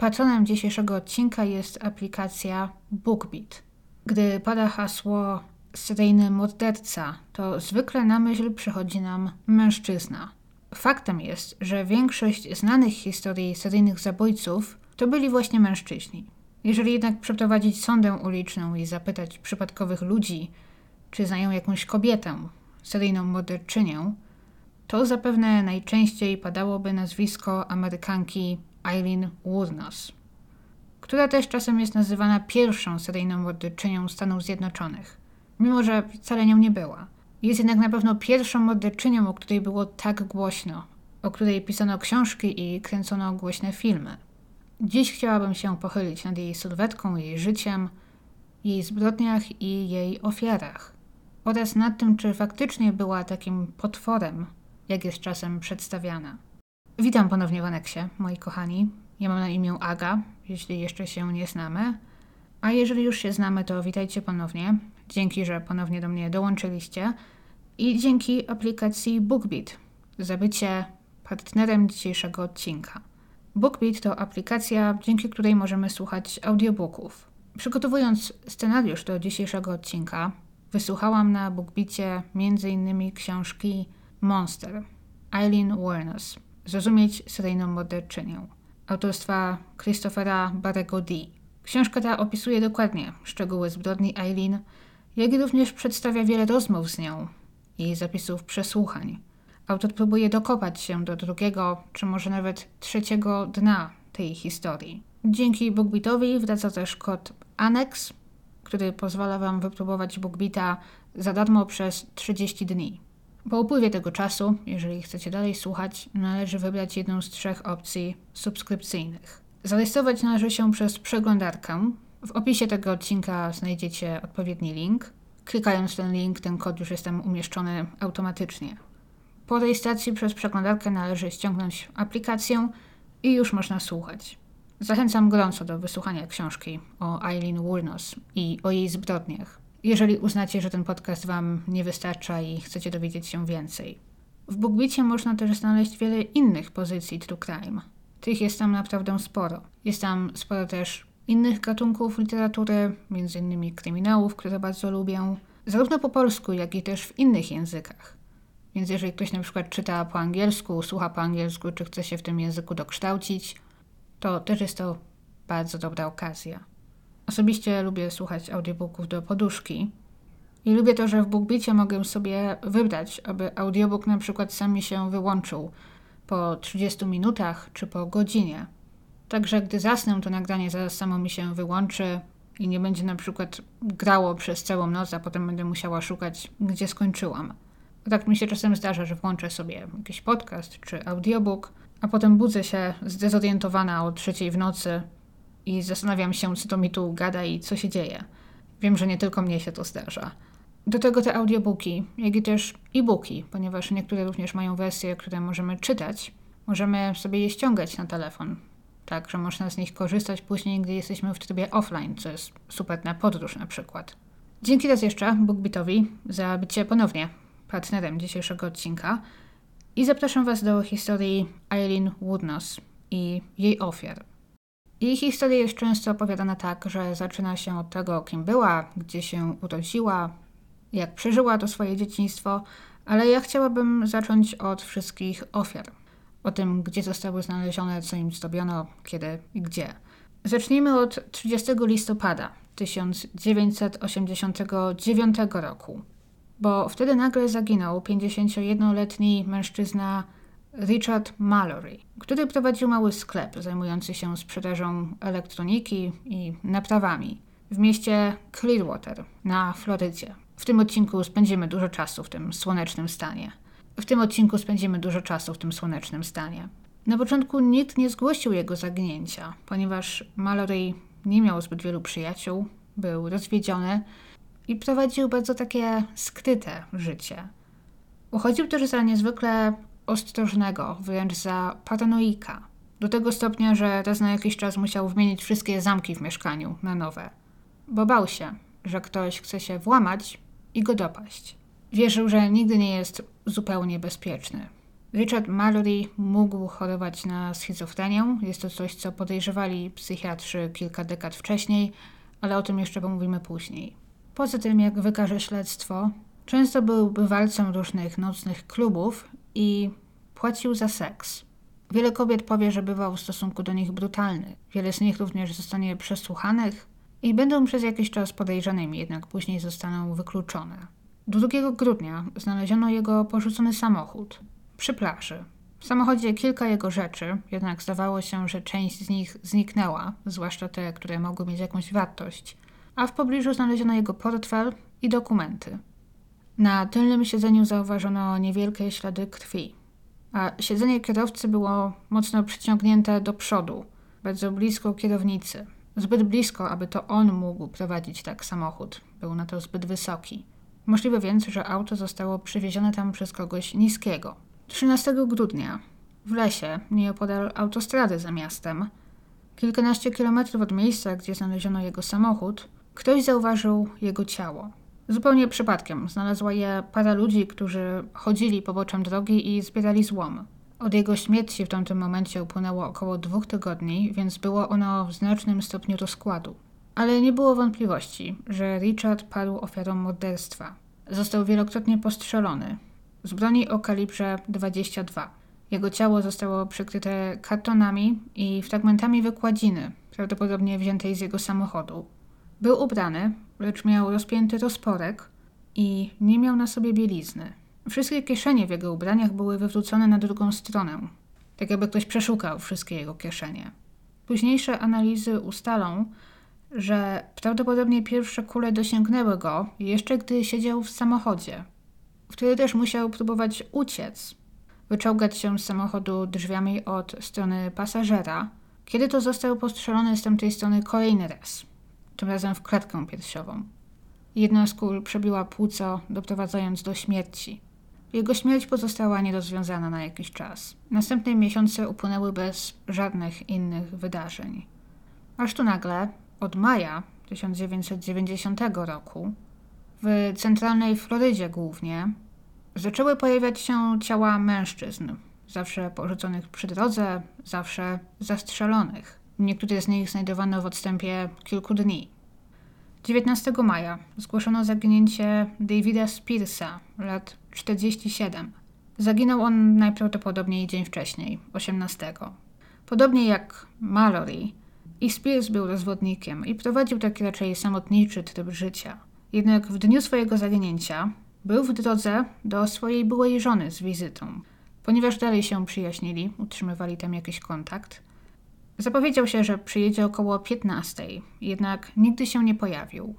Patronem dzisiejszego odcinka jest aplikacja BookBeat. Gdy pada hasło seryjny morderca, to zwykle na myśl przychodzi nam mężczyzna. Faktem jest, że większość znanych historii seryjnych zabójców to byli właśnie mężczyźni. Jeżeli jednak przeprowadzić sondę uliczną i zapytać przypadkowych ludzi, czy znają jakąś kobietę, seryjną morderczynię, to zapewne najczęściej padałoby nazwisko Amerykanki Eileen Wuornos, która też czasem jest nazywana pierwszą seryjną morderczynią Stanów Zjednoczonych, mimo że wcale nią nie była. Jest jednak na pewno pierwszą morderczynią, o której było tak głośno, o której pisano książki i kręcono głośne filmy. Dziś chciałabym się pochylić nad jej sylwetką, jej życiem, jej zbrodniach i jej ofiarach oraz nad tym, czy faktycznie była takim potworem, jak jest czasem przedstawiana. Witam ponownie w Aneksie, moi kochani. Ja mam na imię Aga, jeśli jeszcze się nie znamy. A jeżeli już się znamy, to witajcie ponownie. Dzięki, że ponownie do mnie dołączyliście. I dzięki aplikacji BookBeat za bycie partnerem dzisiejszego odcinka. BookBeat to aplikacja, dzięki której możemy słuchać audiobooków. Przygotowując scenariusz do dzisiejszego odcinka, wysłuchałam na BookBeatie m.in. książki Monster Eileen Wuornos Zrozumieć seryjną morderczynię autorstwa Christophera Barrego D. Książka ta opisuje dokładnie szczegóły zbrodni Eileen, jak i również przedstawia wiele rozmów z nią i zapisów przesłuchań. Autor próbuje dokopać się do drugiego, czy może nawet trzeciego dna tej historii. Dzięki BookBeatowi wraca też kod Annex, który pozwala Wam wypróbować BookBeata za darmo przez 30 dni. Po upływie tego czasu, jeżeli chcecie dalej słuchać, należy wybrać jedną z trzech opcji subskrypcyjnych. Zarejestrować należy się przez przeglądarkę. W opisie tego odcinka znajdziecie odpowiedni link. Klikając ten link, ten kod już jest tam umieszczony automatycznie. Po rejestracji przez przeglądarkę należy ściągnąć aplikację i już można słuchać. Zachęcam gorąco do wysłuchania książki o Eileen Wuornos i o jej zbrodniach jeżeli uznacie, że ten podcast Wam nie wystarcza i chcecie dowiedzieć się więcej. W BookBeatie można też znaleźć wiele innych pozycji True Crime. Tych jest tam naprawdę sporo. Jest tam sporo też innych gatunków literatury, m.in. kryminałów, które bardzo lubię, zarówno po polsku, jak i też w innych językach. Więc jeżeli ktoś na przykład czyta po angielsku, słucha po angielsku, czy chce się w tym języku dokształcić, to też jest to bardzo dobra okazja. Osobiście lubię słuchać audiobooków do poduszki. I lubię to, że w BookBeatie mogę sobie wybrać, aby audiobook na przykład sam mi się wyłączył po 30 minutach czy po godzinie. Także gdy zasnę, to nagranie zaraz samo mi się wyłączy i nie będzie na przykład grało przez całą noc, a potem będę musiała szukać, gdzie skończyłam. Tak mi się czasem zdarza, że włączę sobie jakiś podcast czy audiobook, a potem budzę się zdezorientowana o trzeciej w nocy i zastanawiam się, co to mi tu gada i co się dzieje. Wiem, że nie tylko mnie się to zdarza. Do tego te audiobooki, jak i też e-booki, ponieważ niektóre również mają wersje, które możemy czytać, możemy sobie je ściągać na telefon. Tak, że można z nich korzystać później, gdy jesteśmy w trybie offline, co jest super na podróż na przykład. Dzięki raz jeszcze BookBeatowi za bycie ponownie partnerem dzisiejszego odcinka i zapraszam Was do historii Eileen Woodnos i jej ofiar. Jej historia jest często opowiadana tak, że zaczyna się od tego, kim była, gdzie się urodziła, jak przeżyła to swoje dzieciństwo, ale ja chciałabym zacząć od wszystkich ofiar. O tym, gdzie zostały znalezione, co im zrobiono, kiedy i gdzie. Zacznijmy od 30 listopada 1989 roku, bo wtedy nagle zaginął 51-letni mężczyzna Richard Mallory, który prowadził mały sklep zajmujący się sprzedażą elektroniki i naprawami w mieście Clearwater na Florydzie. W tym odcinku spędzimy dużo czasu w tym słonecznym stanie. W tym odcinku spędzimy dużo czasu w tym słonecznym stanie. Na początku nikt nie zgłosił jego zaginięcia, ponieważ Mallory nie miał zbyt wielu przyjaciół, był rozwiedziony i prowadził bardzo takie skryte życie. Uchodził też za niezwykle ostrożnego, wręcz za paranoika. Do tego stopnia, że raz na jakiś czas musiał wymienić wszystkie zamki w mieszkaniu na nowe. Bo bał się, że ktoś chce się włamać i go dopaść. Wierzył, że nigdy nie jest zupełnie bezpieczny. Richard Mallory mógł chorować na schizofrenię. Jest to coś, co podejrzewali psychiatrzy kilka dekad wcześniej, ale o tym jeszcze pomówimy później. Poza tym, jak wykaże śledztwo, często był bywalcą różnych nocnych klubów i płacił za seks. Wiele kobiet powie, że bywał w stosunku do nich brutalny. Wiele z nich również zostanie przesłuchanych i będą przez jakiś czas podejrzanymi, jednak później zostaną wykluczone. 2 grudnia znaleziono jego porzucony samochód przy plaży. W samochodzie kilka jego rzeczy, jednak zdawało się, że część z nich zniknęła, zwłaszcza te, które mogły mieć jakąś wartość, a w pobliżu znaleziono jego portfel i dokumenty. Na tylnym siedzeniu zauważono niewielkie ślady krwi, a siedzenie kierowcy było mocno przyciągnięte do przodu, bardzo blisko kierownicy. Zbyt blisko, aby to on mógł prowadzić tak samochód. Był na to zbyt wysoki. Możliwe więc, że auto zostało przywiezione tam przez kogoś niskiego. 13 grudnia w lesie, nieopodal autostrady za miastem, kilkanaście kilometrów od miejsca, gdzie znaleziono jego samochód, ktoś zauważył jego ciało. Zupełnie przypadkiem znalazła je para ludzi, którzy chodzili poboczem drogi i zbierali złom. Od jego śmierci w tamtym momencie upłynęło około dwóch tygodni, więc było ono w znacznym stopniu rozkładu. Ale nie było wątpliwości, że Richard padł ofiarą morderstwa. Został wielokrotnie postrzelony z broni o kalibrze 22. Jego ciało zostało przykryte kartonami i fragmentami wykładziny, prawdopodobnie wziętej z jego samochodu. Był ubrany, lecz miał rozpięty rozporek i nie miał na sobie bielizny. Wszystkie kieszenie w jego ubraniach były wywrócone na drugą stronę, tak jakby ktoś przeszukał wszystkie jego kieszenie. Późniejsze analizy ustalą, że prawdopodobnie pierwsze kule dosięgnęły go jeszcze gdy siedział w samochodzie, wtedy też musiał próbować uciec, wyczołgać się z samochodu drzwiami od strony pasażera, kiedy to został postrzelony z tamtej strony kolejny raz, tym razem w klatkę piersiową. Jedna z kul przebiła płuco, doprowadzając do śmierci. Jego śmierć pozostała nierozwiązana na jakiś czas. Następne miesiące upłynęły bez żadnych innych wydarzeń. Aż tu nagle, od maja 1990 roku, w centralnej Florydzie głównie, zaczęły pojawiać się ciała mężczyzn, zawsze porzuconych przy drodze, zawsze zastrzelonych. Niektóre z nich znajdowano w odstępie kilku dni. 19 maja zgłoszono zaginięcie Davida Spearsa, lat 47. Zaginął on najprawdopodobniej dzień wcześniej, 18. Podobnie jak Mallory, i Spears był rozwodnikiem i prowadził taki raczej samotniczy tryb życia. Jednak w dniu swojego zaginięcia był w drodze do swojej byłej żony z wizytą. Ponieważ dalej się przyjaźnili, utrzymywali tam jakiś kontakt, zapowiedział się, że przyjedzie około 15, jednak nigdy się nie pojawił.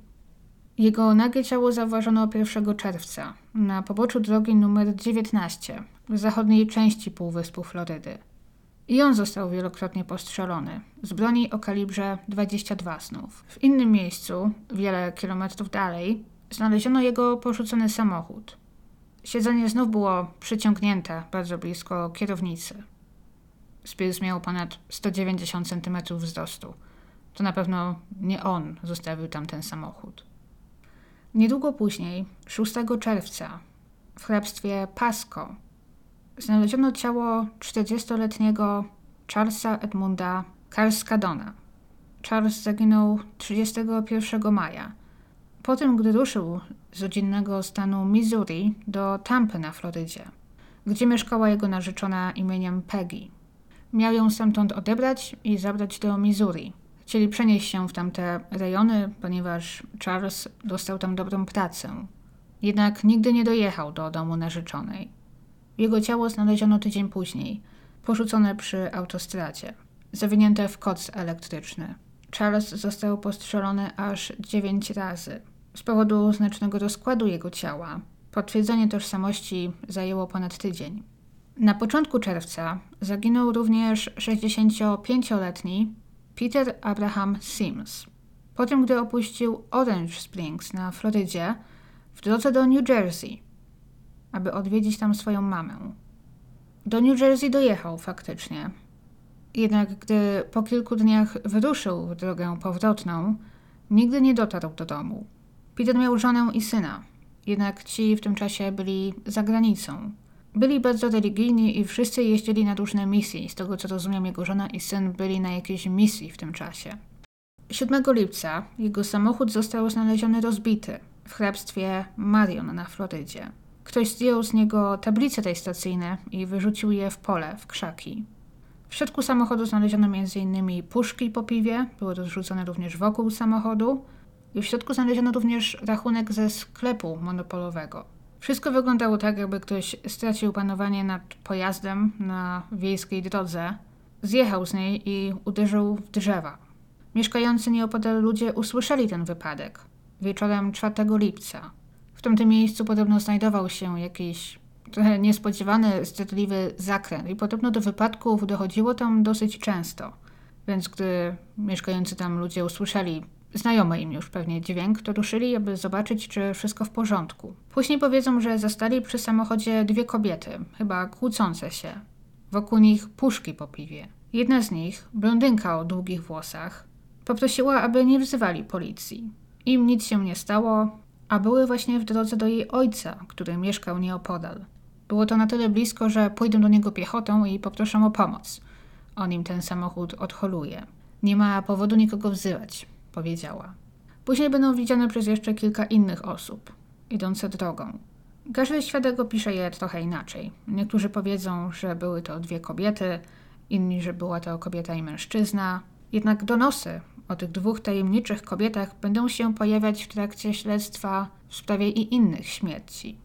Jego nagie ciało zauważono 1 czerwca na poboczu drogi numer 19 w zachodniej części półwyspu Florydy. I on został wielokrotnie postrzelony z broni o kalibrze 22 znów. W innym miejscu, wiele kilometrów dalej, znaleziono jego porzucony samochód. Siedzenie znów było przyciągnięte bardzo blisko kierownicy. Spears miał ponad 190 cm wzrostu. To na pewno nie on zostawił tam ten samochód. Niedługo później, 6 czerwca, w hrabstwie Pasco, znaleziono ciało 40-letniego Charlesa Edmunda Carskadona. Charles zaginął 31 maja, po tym gdy ruszył z rodzinnego stanu Missouri do Tampy na Florydzie, gdzie mieszkała jego narzeczona imieniem Peggy. Miał ją stamtąd odebrać i zabrać do Missouri. Chcieli przenieść się w tamte rejony, ponieważ Charles dostał tam dobrą pracę. Jednak nigdy nie dojechał do domu narzeczonej. Jego ciało znaleziono tydzień później, porzucone przy autostradzie, zawinięte w koc elektryczny. Charles został postrzelony aż dziewięć razy. Z powodu znacznego rozkładu jego ciała, potwierdzenie tożsamości zajęło ponad tydzień. Na początku czerwca zaginął również 65-letni Peter Abraham Sims. Po tym, gdy opuścił Orange Springs na Florydzie, w drodze do New Jersey, aby odwiedzić tam swoją mamę. Do New Jersey dojechał faktycznie. Jednak gdy po kilku dniach wyruszył w drogę powrotną, nigdy nie dotarł do domu. Peter miał żonę i syna, jednak ci w tym czasie byli za granicą. Byli bardzo religijni i wszyscy jeździli na różne misje. Z tego co rozumiem, jego żona i syn byli na jakiejś misji w tym czasie. 7 lipca jego samochód został znaleziony rozbity w hrabstwie Marion na Florydzie. Ktoś zdjął z niego tablice rejestracyjne i wyrzucił je w pole, w krzaki. W środku samochodu znaleziono m.in. puszki po piwie, były rozrzucone również wokół samochodu i w środku znaleziono również rachunek ze sklepu monopolowego. Wszystko wyglądało tak, jakby ktoś stracił panowanie nad pojazdem na wiejskiej drodze, zjechał z niej i uderzył w drzewa. Mieszkający nieopodal ludzie usłyszeli ten wypadek wieczorem 4 lipca. W tamtym miejscu podobno znajdował się jakiś trochę niespodziewany, zdradliwy zakręt i podobno do wypadków dochodziło tam dosyć często. Więc gdy mieszkający tam ludzie usłyszeli znajomy im już pewnie dźwięk, to ruszyli, aby zobaczyć, czy wszystko w porządku. Później powiedzą, że zastali przy samochodzie dwie kobiety, chyba kłócące się. Wokół nich puszki po piwie. Jedna z nich, blondynka o długich włosach, poprosiła, aby nie wzywali policji. Im nic się nie stało, a były właśnie w drodze do jej ojca, który mieszkał nieopodal. Było to na tyle blisko, że pójdą do niego piechotą i poproszą o pomoc. On im ten samochód odholuje. Nie ma powodu nikogo wzywać, powiedziała. Później będą widziane przez jeszcze kilka innych osób, idące drogą. Każdy świadek opisze je trochę inaczej. Niektórzy powiedzą, że były to dwie kobiety, inni, że była to kobieta i mężczyzna. Jednak donosy o tych dwóch tajemniczych kobietach będą się pojawiać w trakcie śledztwa w sprawie i innych śmierci.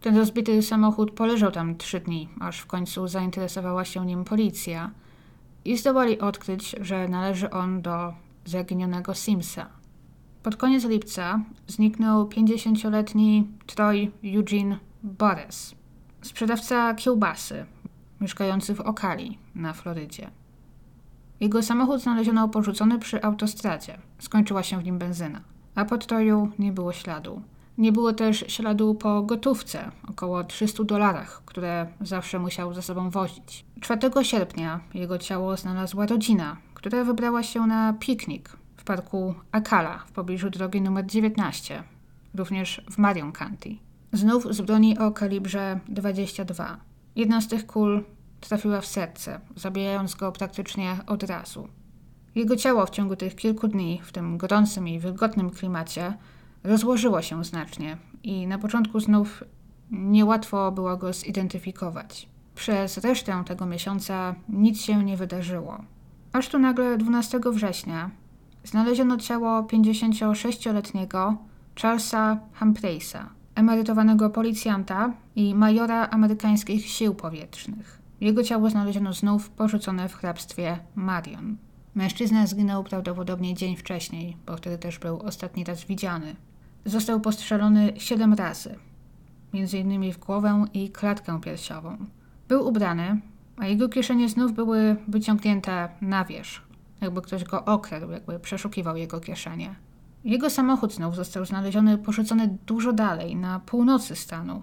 Ten rozbity samochód poleżał tam trzy dni, aż w końcu zainteresowała się nim policja i zdołali odkryć, że należy on do zaginionego Simsa. Pod koniec lipca zniknął 50-letni Troy Eugene Bores, sprzedawca kiełbasy, mieszkający w Okali na Florydzie. Jego samochód znaleziono porzucony przy autostradzie. Skończyła się w nim benzyna, a po Troju nie było śladu. Nie było też śladu po gotówce, około 300 dolarach, które zawsze musiał ze sobą wozić. 4 sierpnia jego ciało znalazła rodzina, która wybrała się na piknik w parku Akala w pobliżu drogi numer 19, również w Marion County. Znów z broni o kalibrze 22. Jedna z tych kul trafiła w serce, zabijając go praktycznie od razu. Jego ciało w ciągu tych kilku dni, w tym gorącym i wilgotnym klimacie, rozłożyło się znacznie i na początku znów niełatwo było go zidentyfikować. Przez resztę tego miesiąca nic się nie wydarzyło. Aż tu nagle 12 września znaleziono ciało 56-letniego Charlesa Humphreysa, emerytowanego policjanta i majora amerykańskich sił powietrznych. Jego ciało znaleziono znów porzucone w hrabstwie Marion. Mężczyzna zginął prawdopodobnie dzień wcześniej, bo wtedy też był ostatni raz widziany. Został postrzelony siedem razy, między innymi w głowę i klatkę piersiową. Był ubrany, a jego kieszenie znów były wyciągnięte na wierzch, jakby ktoś go okradł, jakby przeszukiwał jego kieszenie. Jego samochód znów został znaleziony porzucony dużo dalej, na północy stanu.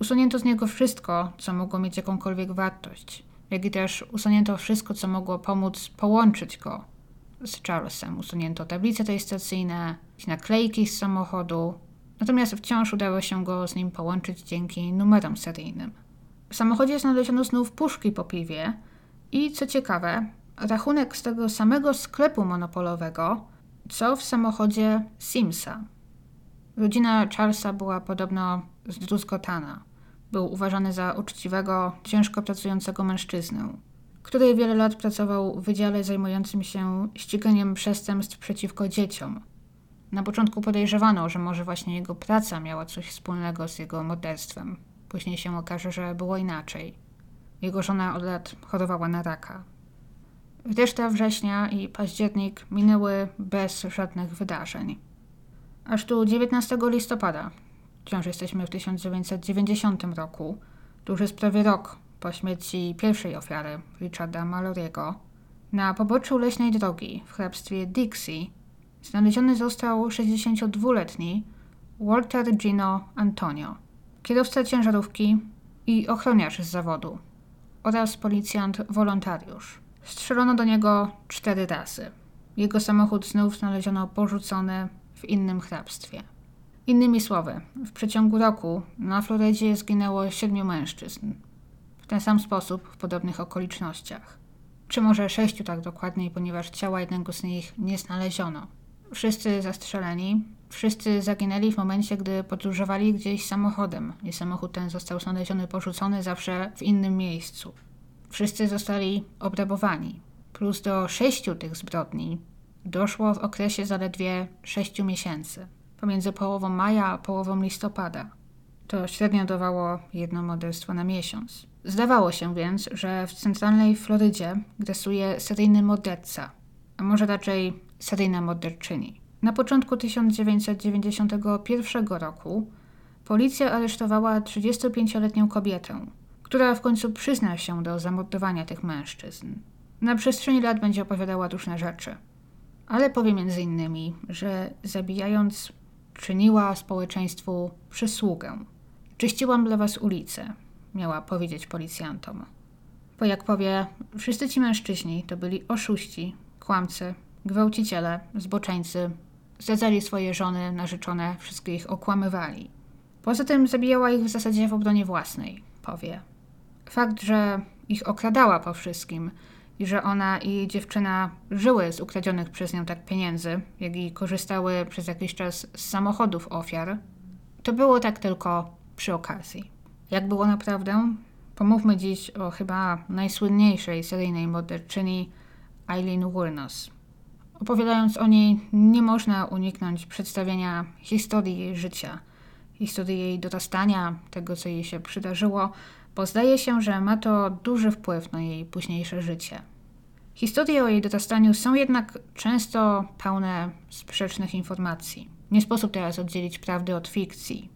Usunięto z niego wszystko, co mogło mieć jakąkolwiek wartość, jak i też usunięto wszystko, co mogło pomóc połączyć go z Charlesem. Usunięto tablice rejestracyjne, naklejki z samochodu, natomiast wciąż udało się go z nim połączyć dzięki numerom seryjnym. W samochodzie znaleziono znów puszki po piwie i, co ciekawe, rachunek z tego samego sklepu monopolowego, co w samochodzie Simsa. Rodzina Charlesa była podobno zdruzgotana. Był uważany za uczciwego, ciężko pracującego mężczyznę, który wiele lat pracował w wydziale zajmującym się ściganiem przestępstw przeciwko dzieciom. Na początku podejrzewano, że może właśnie jego praca miała coś wspólnego z jego morderstwem. Później się okaże, że było inaczej. Jego żona od lat chorowała na raka. Reszta września i październik minęły bez żadnych wydarzeń. Aż tu 19 listopada wciąż jesteśmy w 1990 roku, już jest prawie rok po śmierci pierwszej ofiary, Richarda Mallory'ego, na poboczu leśnej drogi w hrabstwie Dixie znaleziony został 62-letni Walter Gino Antonio, kierowca ciężarówki i ochroniarz z zawodu oraz policjant wolontariusz. Strzelono do niego cztery razy. Jego samochód znów znaleziono porzucony w innym hrabstwie. Innymi słowy, w przeciągu roku na Florydzie zginęło siedmiu mężczyzn. W ten sam sposób, w podobnych okolicznościach. Czy może sześciu tak dokładniej, ponieważ ciała jednego z nich nie znaleziono. Wszyscy zastrzeleni, wszyscy zaginęli w momencie, gdy podróżowali gdzieś samochodem i samochód ten został znaleziony porzucony zawsze w innym miejscu. Wszyscy zostali obrabowani. Plus do sześciu tych zbrodni doszło w okresie zaledwie sześciu miesięcy, pomiędzy połową maja a połową listopada. To średnio dawało jedno morderstwo na miesiąc. Zdawało się więc, że w centralnej Florydzie grasuje seryjny morderca, a może raczej seryjna morderczyni. Na początku 1991 roku policja aresztowała 35-letnią kobietę, która w końcu przyzna się do zamordowania tych mężczyzn. Na przestrzeni lat będzie opowiadała różne rzeczy, ale powie między innymi, że zabijając czyniła społeczeństwu przysługę. Czyściłam dla was ulicę, miała powiedzieć policjantom. Bo jak powie, wszyscy ci mężczyźni to byli oszuści, kłamcy, gwałciciele, zboczeńcy, zdradzali swoje żony, narzeczone, wszystkie ich okłamywali. Poza tym zabijała ich w zasadzie w obronie własnej, powie. Fakt, że ich okradała po wszystkim i że ona i dziewczyna żyły z ukradzionych przez nią tak pieniędzy, jak i korzystały przez jakiś czas z samochodów ofiar, to było tak tylko przy okazji. Jak było naprawdę? Pomówmy dziś o chyba najsłynniejszej seryjnej morderczyni Eileen Wuornos. Opowiadając o niej, nie można uniknąć przedstawienia historii jej życia, historii jej dorastania, tego co jej się przydarzyło, bo zdaje się, że ma to duży wpływ na jej późniejsze życie. Historie o jej dorastaniu są jednak często pełne sprzecznych informacji. Nie sposób teraz oddzielić prawdy od fikcji.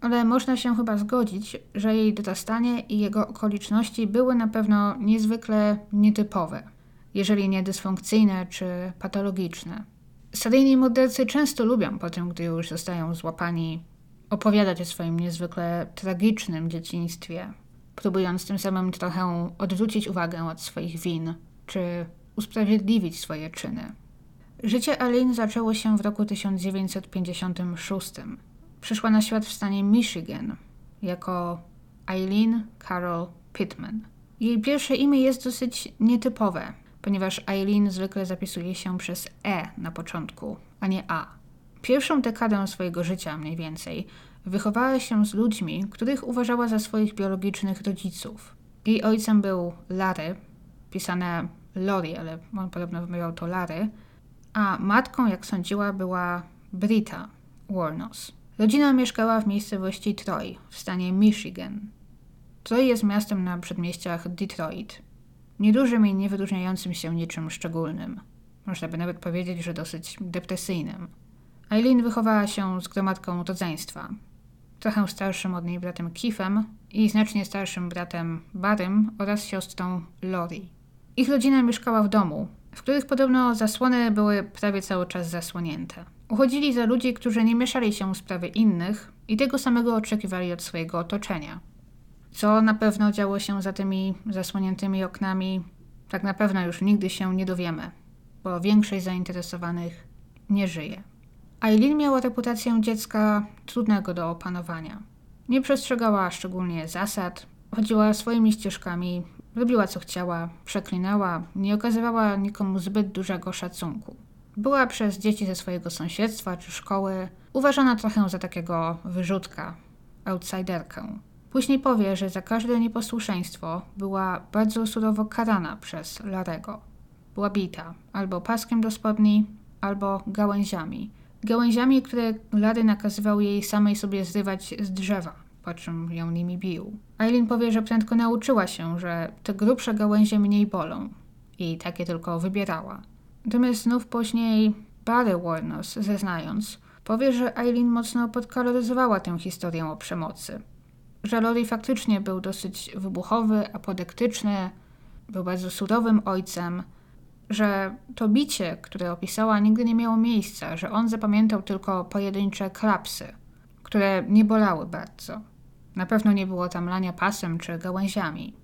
Ale można się chyba zgodzić, że jej dorastanie i jego okoliczności były na pewno niezwykle nietypowe, jeżeli nie dysfunkcyjne czy patologiczne. Seryjni mordercy często lubią po tym, gdy już zostają złapani, opowiadać o swoim niezwykle tragicznym dzieciństwie, próbując tym samym trochę odwrócić uwagę od swoich win czy usprawiedliwić swoje czyny. Życie Eileen zaczęło się w roku 1956. Przyszła na świat w stanie Michigan jako Eileen Carol Pittman. Jej pierwsze imię jest dosyć nietypowe, ponieważ Eileen zwykle zapisuje się przez E na początku, a nie A. Pierwszą dekadę swojego życia mniej więcej wychowała się z ludźmi, których uważała za swoich biologicznych rodziców. Jej ojcem był Larry, pisane Lori, ale on podobno wymawiał to Lary, a matką, jak sądziła, była Brita Warnos. Rodzina mieszkała w miejscowości Troy w stanie Michigan. Troy jest miastem na przedmieściach Detroit. Niedużym i niewyróżniającym się niczym szczególnym. Można by nawet powiedzieć, że dosyć depresyjnym. Eileen wychowała się z gromadką rodzeństwa. Trochę starszym od niej bratem Keithem i znacznie starszym bratem Barrym oraz siostrą Lori. Ich rodzina mieszkała w domu, w których podobno zasłony były prawie cały czas zasłonięte. Uchodzili za ludzi, którzy nie mieszali się w sprawy innych i tego samego oczekiwali od swojego otoczenia. Co na pewno działo się za tymi zasłoniętymi oknami, tak na pewno już nigdy się nie dowiemy, bo większość zainteresowanych nie żyje. Eileen miała reputację dziecka trudnego do opanowania. Nie przestrzegała szczególnie zasad, chodziła swoimi ścieżkami, robiła co chciała, przeklinała, nie okazywała nikomu zbyt dużego szacunku. Była przez dzieci ze swojego sąsiedztwa czy szkoły uważana trochę za takiego wyrzutka, outsiderkę. Później powie, że za każde nieposłuszeństwo była bardzo surowo karana przez Larego. Była bita albo paskiem do spodni, albo gałęziami. Gałęziami, które Lary nakazywał jej samej sobie zrywać z drzewa, po czym ją nimi bił. Eileen powie, że prędko nauczyła się, że te grubsze gałęzie mniej bolą i takie tylko wybierała. Natomiast znów później Barry Warnos, zeznając, powie, że Eileen mocno podkoloryzowała tę historię o przemocy. Że Lori faktycznie był dosyć wybuchowy, apodektyczny, był bardzo surowym ojcem, że to bicie, które opisała, nigdy nie miało miejsca, że on zapamiętał tylko pojedyncze klapsy, które nie bolały bardzo. Na pewno nie było tam lania pasem czy gałęziami.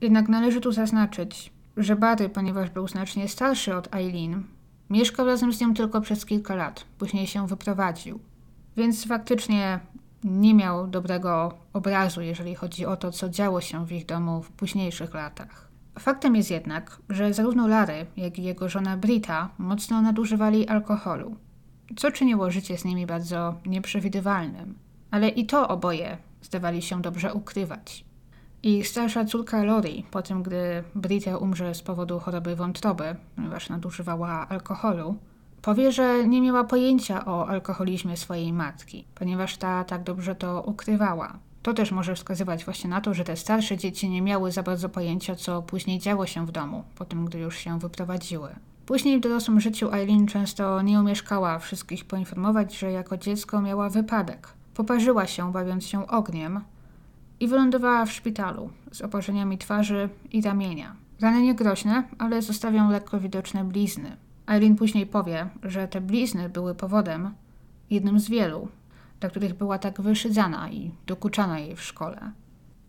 Jednak należy tu zaznaczyć, że Barry, ponieważ był znacznie starszy od Eileen, mieszkał razem z nią tylko przez kilka lat, później się wyprowadził. więc faktycznie nie miał dobrego obrazu, jeżeli chodzi o to, co działo się w ich domu w późniejszych latach. Faktem jest jednak, że zarówno Larry, jak i jego żona Brita mocno nadużywali alkoholu, co czyniło życie z nimi bardzo nieprzewidywalnym. Ale i to oboje zdawali się dobrze ukrywać. I starsza córka Lori, po tym gdy Brita umrze z powodu choroby wątroby, ponieważ nadużywała alkoholu, powie, że nie miała pojęcia o alkoholizmie swojej matki, ponieważ ta tak dobrze to ukrywała. To też może wskazywać właśnie na to, że te starsze dzieci nie miały za bardzo pojęcia, co później działo się w domu, po tym, gdy już się wyprowadziły. Później w dorosłym życiu Eileen często nie umieszkała wszystkich poinformować, że jako dziecko miała wypadek. Poparzyła się, bawiąc się ogniem i wylądowała w szpitalu z oparzeniami twarzy i ramienia. Rany nie groźne, ale zostawią lekko widoczne blizny. Eileen później powie, że te blizny były powodem, jednym z wielu, dla których była tak wyszydzana i dokuczana jej w szkole.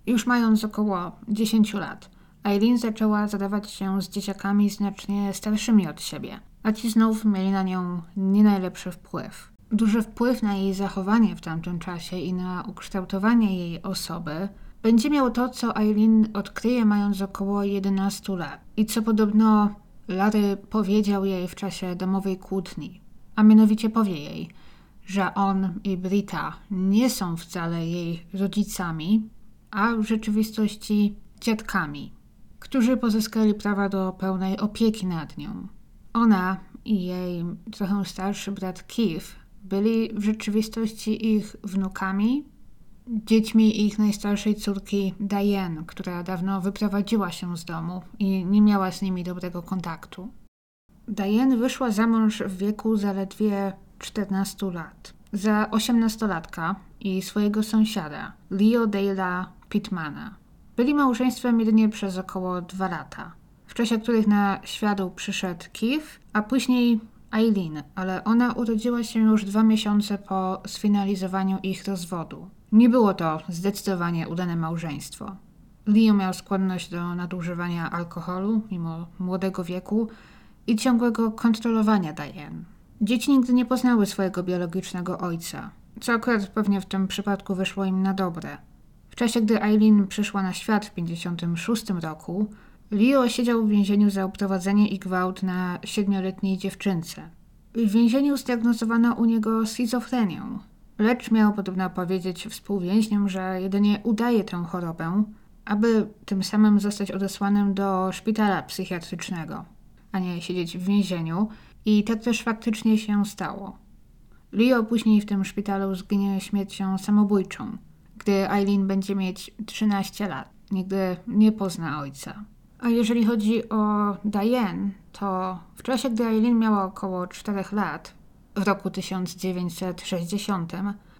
Już mając około 10 lat, Eileen zaczęła zadawać się z dzieciakami znacznie starszymi od siebie, a ci znów mieli na nią nie najlepszy wpływ. Duży wpływ na jej zachowanie w tamtym czasie i na ukształtowanie jej osoby będzie miało to, co Eileen odkryje mając około 11 lat i co podobno Larry powiedział jej w czasie domowej kłótni, a mianowicie powie jej, że on i Brita nie są wcale jej rodzicami, a w rzeczywistości dziadkami, którzy pozyskali prawa do pełnej opieki nad nią. Ona i jej trochę starszy brat Keith byli w rzeczywistości ich wnukami, dziećmi ich najstarszej córki Diane, która dawno wyprowadziła się z domu i nie miała z nimi dobrego kontaktu. Diane wyszła za mąż w wieku zaledwie 14 lat za osiemnastolatka i swojego sąsiada, Leo Dale'a Pittmana. Byli małżeństwem jedynie przez około dwa lata, w czasie których na świat przyszedł Keith, a później Eileen, ale ona urodziła się już dwa miesiące po sfinalizowaniu ich rozwodu. Nie było to zdecydowanie udane małżeństwo. Leo miał skłonność do nadużywania alkoholu mimo młodego wieku i ciągłego kontrolowania Diane. Dzieci nigdy nie poznały swojego biologicznego ojca, co akurat pewnie w tym przypadku wyszło im na dobre. W czasie, gdy Eileen przyszła na świat w 1956 roku, Leo siedział w więzieniu za uprowadzenie i gwałt na siedmioletniej dziewczynce. W więzieniu zdiagnozowano u niego schizofrenię, lecz miał podobno powiedzieć współwięźniom, że jedynie udaje tę chorobę, aby tym samym zostać odesłanym do szpitala psychiatrycznego, a nie siedzieć w więzieniu. I tak też faktycznie się stało. Leo później w tym szpitalu zginie śmiercią samobójczą, gdy Eileen będzie mieć 13 lat. Nigdy nie pozna ojca. A jeżeli chodzi o Diane, to w czasie, gdy Eileen miała około 4 lat, w roku 1960,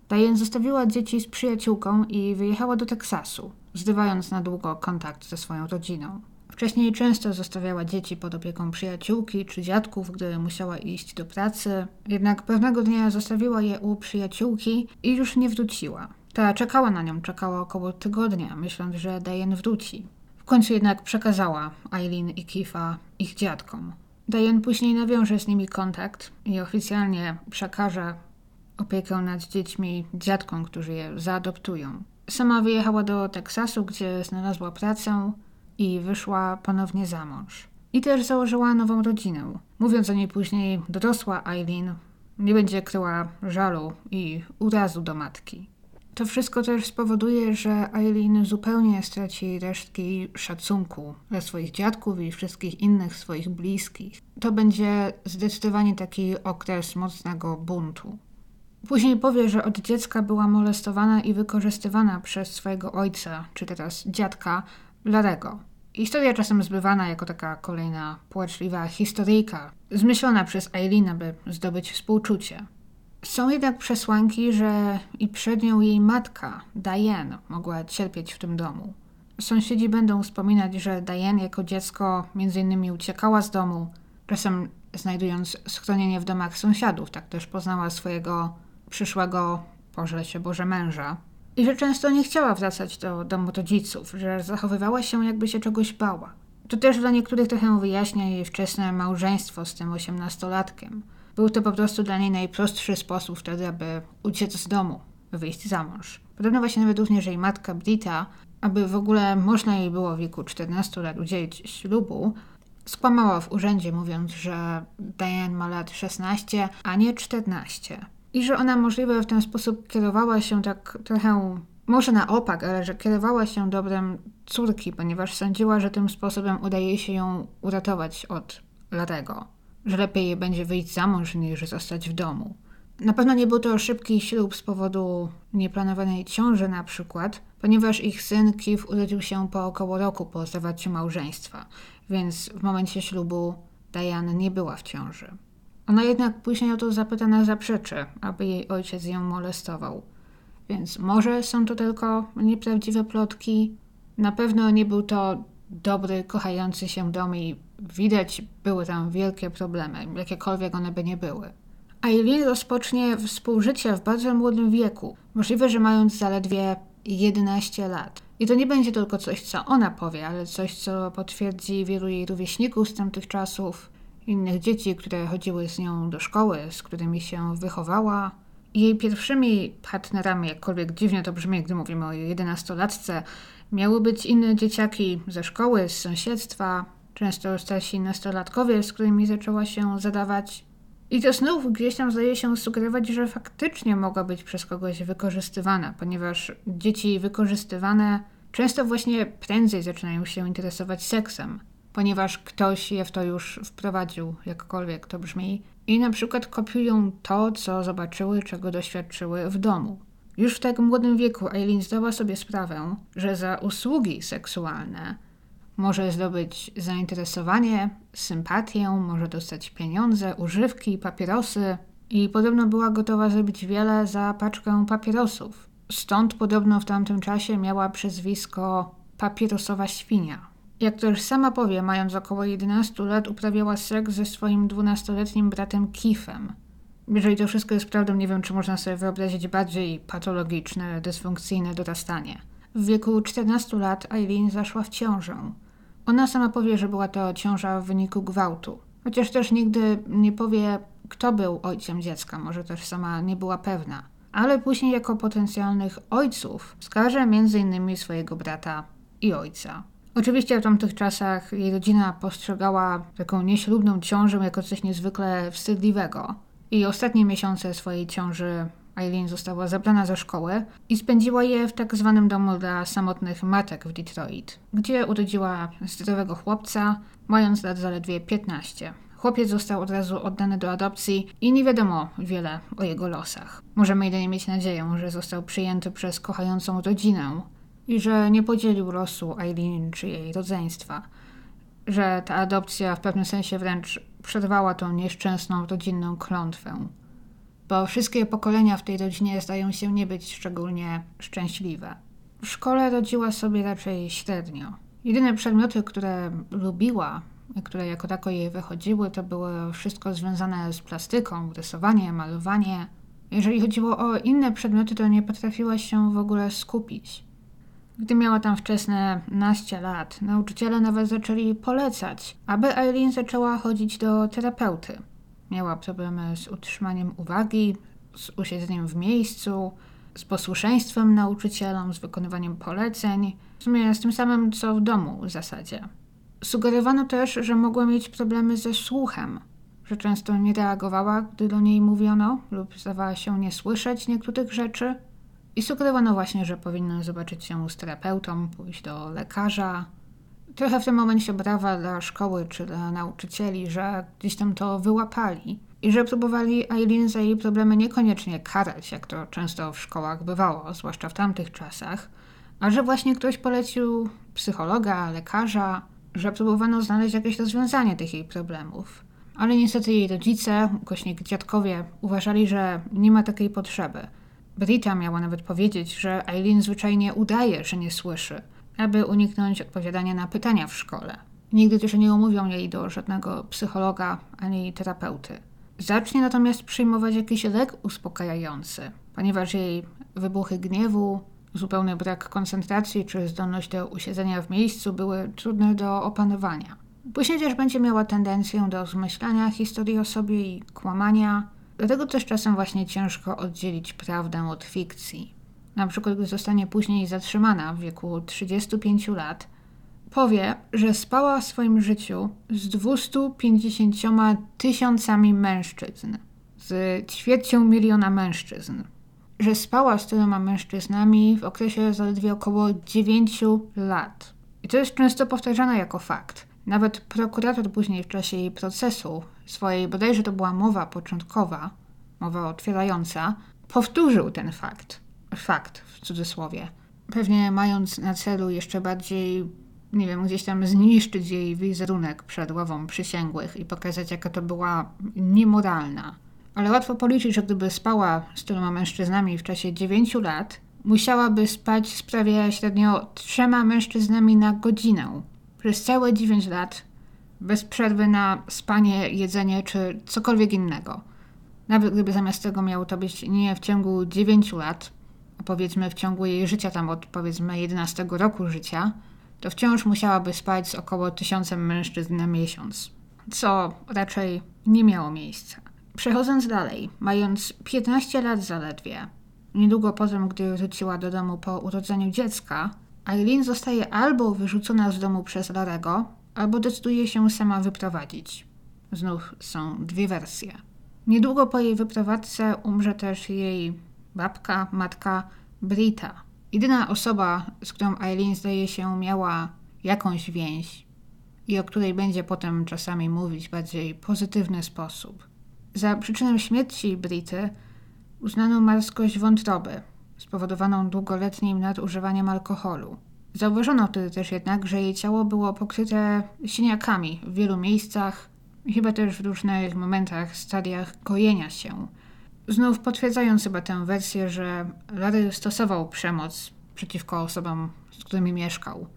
Diane zostawiła dzieci z przyjaciółką i wyjechała do Teksasu, zrywając na długo kontakt ze swoją rodziną. Wcześniej często zostawiała dzieci pod opieką przyjaciółki czy dziadków, gdy musiała iść do pracy, jednak pewnego dnia zostawiła je u przyjaciółki i już nie wróciła. Ta czekała na nią, czekała około tygodnia, myśląc, że Diane wróci. W końcu jednak przekazała Eileen i Kifa ich dziadkom. Diane później nawiąże z nimi kontakt i oficjalnie przekaże opiekę nad dziećmi dziadkom, którzy je zaadoptują. Sama wyjechała do Teksasu, gdzie znalazła pracę i wyszła ponownie za mąż. I też założyła nową rodzinę. Mówiąc o niej później, dorosła Eileen nie będzie kryła żalu i urazu do matki. To wszystko też spowoduje, że Eileen zupełnie straci resztki szacunku dla swoich dziadków i wszystkich innych swoich bliskich. To będzie zdecydowanie taki okres mocnego buntu. Później powie, że od dziecka była molestowana i wykorzystywana przez swojego ojca, czy teraz dziadka, Larego. Historia czasem zbywana jako taka kolejna płaczliwa historyjka, zmyślona przez Eileen, by zdobyć współczucie. Są jednak przesłanki, że i przed nią jej matka, Diane, mogła cierpieć w tym domu. Sąsiedzi będą wspominać, że Diane jako dziecko między innymi uciekała z domu, czasem znajdując schronienie w domach sąsiadów. Tak też poznała swojego przyszłego, pożle się Boże, męża i że często nie chciała wracać do domu rodziców, że zachowywała się jakby się czegoś bała. To też dla niektórych trochę wyjaśnia jej wczesne małżeństwo z tym osiemnastolatkiem. Był to po prostu dla niej najprostszy sposób wtedy, aby uciec z domu, wyjść za mąż. Podobno właśnie nawet również jej matka Brita, aby w ogóle można jej było w wieku 14 lat udzielić ślubu, skłamała w urzędzie, mówiąc, że Diane ma lat 16, a nie 14. I że ona możliwe w ten sposób kierowała się tak trochę, może na opak, ale że kierowała się dobrem córki, ponieważ sądziła, że tym sposobem udaje się ją uratować od Larego. Że lepiej będzie wyjść za mąż niż zostać w domu. Na pewno nie był to szybki ślub z powodu nieplanowanej ciąży na przykład, ponieważ ich syn Keith urodził się po około roku po zawarciu małżeństwa, więc w momencie ślubu Diane nie była w ciąży. Ona jednak później o to zapytana zaprzeczy, aby jej ojciec ją molestował. Więc może są to tylko nieprawdziwe plotki. Na pewno nie był to dobry, kochający się dom i widać były tam wielkie problemy, jakiekolwiek one by nie były. Eileen rozpocznie współżycie w bardzo młodym wieku, możliwe, że mając zaledwie 11 lat. I to nie będzie tylko coś, co ona powie, ale coś, co potwierdzi wielu jej rówieśników z tamtych czasów, innych dzieci, które chodziły z nią do szkoły, z którymi się wychowała. Jej pierwszymi partnerami, jakkolwiek dziwnie to brzmi, gdy mówimy o jedenastolatce, miały być inne dzieciaki ze szkoły, z sąsiedztwa, często starsi nastolatkowie, z którymi zaczęła się zadawać. I to znów gdzieś tam zdaje się sugerować, że faktycznie mogła być przez kogoś wykorzystywana, ponieważ dzieci wykorzystywane często właśnie prędzej zaczynają się interesować seksem ponieważ ktoś je w to już wprowadził, jakkolwiek to brzmi, i na przykład kopiują to, co zobaczyły, czego doświadczyły w domu. Już w tak młodym wieku Eileen zdała sobie sprawę, że za usługi seksualne może zdobyć zainteresowanie, sympatię, może dostać pieniądze, używki, papierosy i podobno była gotowa zrobić wiele za paczkę papierosów. Stąd podobno w tamtym czasie miała przezwisko papierosowa świnia. Jak to już sama powie, mając około 11 lat, uprawiała seks ze swoim 12-letnim bratem Kifem. Jeżeli to wszystko jest prawdą, nie wiem, czy można sobie wyobrazić bardziej patologiczne, dysfunkcyjne dorastanie. W wieku 14 lat Eileen zaszła w ciążę. Ona sama powie, że była to ciąża w wyniku gwałtu. Chociaż też nigdy nie powie, kto był ojcem dziecka, może też sama nie była pewna. Ale później jako potencjalnych ojców wskaże m.in. swojego brata i ojca. Oczywiście w tamtych czasach jej rodzina postrzegała taką nieślubną ciążę jako coś niezwykle wstydliwego. I ostatnie miesiące swojej ciąży Eileen została zabrana ze szkoły i spędziła je w tak zwanym domu dla samotnych matek w Detroit, gdzie urodziła zdrowego chłopca, mając lat zaledwie 15. Chłopiec został od razu oddany do adopcji i nie wiadomo wiele o jego losach. Możemy jedynie mieć nadzieję, że został przyjęty przez kochającą rodzinę, i że nie podzielił losu Eileen czy jej rodzeństwa, że ta adopcja w pewnym sensie wręcz przerwała tą nieszczęsną rodzinną klątwę, bo wszystkie pokolenia w tej rodzinie zdają się nie być szczególnie szczęśliwe. W szkole rodziła sobie raczej średnio. Jedyne przedmioty, które lubiła, które jako tako jej wychodziły, to było wszystko związane z plastyką, rysowanie, malowanie. Jeżeli chodziło o inne przedmioty, to nie potrafiła się w ogóle skupić. Gdy miała tam wczesne naście lat, nauczyciele nawet zaczęli polecać, aby Eileen zaczęła chodzić do terapeuty. Miała problemy z utrzymaniem uwagi, z usiedzeniem w miejscu, z posłuszeństwem nauczycielom, z wykonywaniem poleceń, w sumie z tym samym co w domu w zasadzie. Sugerowano też, że mogła mieć problemy ze słuchem, że często nie reagowała, gdy do niej mówiono, lub zdawała się nie słyszeć niektórych rzeczy, i sugerowano właśnie, że powinno zobaczyć się z terapeutą, pójść do lekarza. Trochę w tym momencie brawa dla szkoły czy dla nauczycieli, że gdzieś tam to wyłapali i że próbowali Eileen za jej problemy niekoniecznie karać, jak to często w szkołach bywało, zwłaszcza w tamtych czasach, a że właśnie ktoś polecił psychologa, lekarza, że próbowano znaleźć jakieś rozwiązanie tych jej problemów. Ale niestety jej rodzice, ukośnik dziadkowie, uważali, że nie ma takiej potrzeby – Brita miała nawet powiedzieć, że Eileen zwyczajnie udaje, że nie słyszy, aby uniknąć odpowiadania na pytania w szkole. Nigdy też nie umówią jej do żadnego psychologa ani terapeuty. Zacznie natomiast przyjmować jakiś lek uspokajający, ponieważ jej wybuchy gniewu, zupełny brak koncentracji czy zdolność do usiedzenia w miejscu były trudne do opanowania. Później też będzie miała tendencję do zmyślania historii o sobie i kłamania, dlatego też czasem właśnie ciężko oddzielić prawdę od fikcji. Na przykład, gdy zostanie później zatrzymana w wieku 35 lat, powie, że spała w swoim życiu z 250 tysiącami mężczyzn, z ćwiercią miliona mężczyzn. Że spała z tyloma mężczyznami w okresie zaledwie około 9 lat. I to jest często powtarzane jako fakt. Nawet prokurator później w czasie jej procesu, swojej bodajże to była mowa początkowa, mowa otwierająca, powtórzył ten fakt. Fakt w cudzysłowie. Pewnie mając na celu jeszcze bardziej nie wiem, gdzieś tam zniszczyć jej wizerunek przed ławą przysięgłych i pokazać, jaka to była niemoralna. Ale łatwo policzyć, że gdyby spała z tyloma mężczyznami w czasie 9 lat, musiałaby spać z prawie średnio trzema mężczyznami na godzinę. Przez całe 9 lat, bez przerwy na spanie, jedzenie czy cokolwiek innego. Nawet gdyby zamiast tego miało to być nie w ciągu 9 lat, powiedzmy w ciągu jej życia, tam od powiedzmy 11 roku życia, to wciąż musiałaby spać z około tysiącem mężczyzn na miesiąc, co raczej nie miało miejsca. Przechodząc dalej, mając 15 lat zaledwie, niedługo potem, gdy wróciła do domu po urodzeniu dziecka, Eileen zostaje albo wyrzucona z domu przez Larego, albo decyduje się sama wyprowadzić. Znów są dwie wersje. Niedługo po jej wyprowadzce umrze też jej babka, matka Brita, Jedyna osoba, z którą Eileen zdaje się miała jakąś więź i o której będzie potem czasami mówić w bardziej pozytywny sposób. Za przyczynę śmierci Brity uznano marskość wątroby, spowodowaną długoletnim nadużywaniem alkoholu. Zauważono wtedy też jednak, że jej ciało było pokryte siniakami w wielu miejscach, chyba też w różnych momentach, stadiach gojenia się. Znów potwierdzając chyba tę wersję, że Larry stosował przemoc przeciwko osobom, z którymi mieszkał.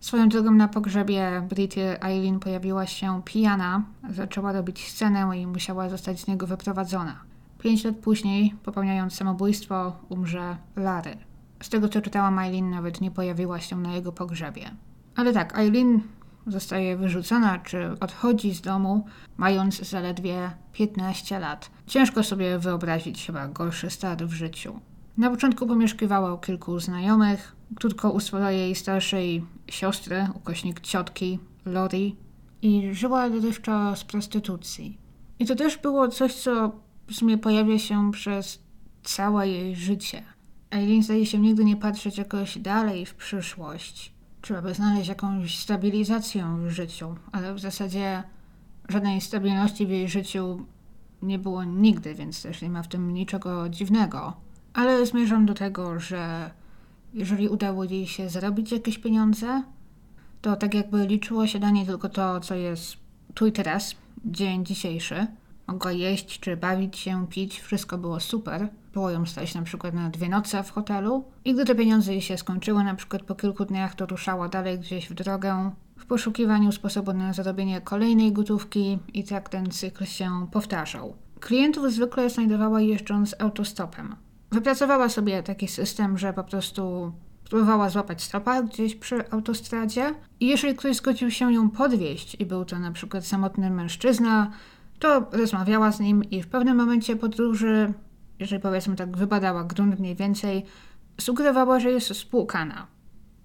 Swoją drogą na pogrzebie Britty Eileen pojawiła się pijana, zaczęła robić scenę i musiała zostać z niego wyprowadzona. Pięć lat później, popełniając samobójstwo, umrze Larry. Z tego co czytałam, Eileen nawet nie pojawiła się na jego pogrzebie. Ale tak, Eileen zostaje wyrzucona czy odchodzi z domu, mając zaledwie 15 lat. Ciężko sobie wyobrazić chyba gorszy start w życiu. Na początku pomieszkiwała u kilku znajomych, krótko u swojej starszej siostry, ukośnik ciotki, Lori, i żyła dotychczas z prostytucji. I to też było coś, co w sumie pojawia się przez całe jej życie. Eileen zdaje się nigdy nie patrzeć jakoś dalej w przyszłość. Trzeba by znaleźć jakąś stabilizację w życiu, ale w zasadzie żadnej stabilności w jej życiu nie było nigdy, więc też nie ma w tym niczego dziwnego. Ale zmierzam do tego, że jeżeli udało jej się zarobić jakieś pieniądze, to tak jakby liczyło się dla niej tylko to, co jest tu i teraz, dzień dzisiejszy. Mogła jeść czy bawić się, pić, wszystko było super. Było ją stać na przykład na dwie noce w hotelu. I gdy te pieniądze jej się skończyły, na przykład po kilku dniach, to ruszała dalej gdzieś w drogę w poszukiwaniu sposobu na zarobienie kolejnej gotówki i tak ten cykl się powtarzał. Klientów zwykle znajdowała jeżdżąc autostopem. Wypracowała sobie taki system, że po prostu próbowała złapać stopa gdzieś przy autostradzie i jeżeli ktoś zgodził się ją podwieźć i był to na przykład samotny mężczyzna, to rozmawiała z nim i w pewnym momencie podróży, jeżeli powiedzmy tak wybadała grunt mniej więcej, sugerowała, że jest spłukana,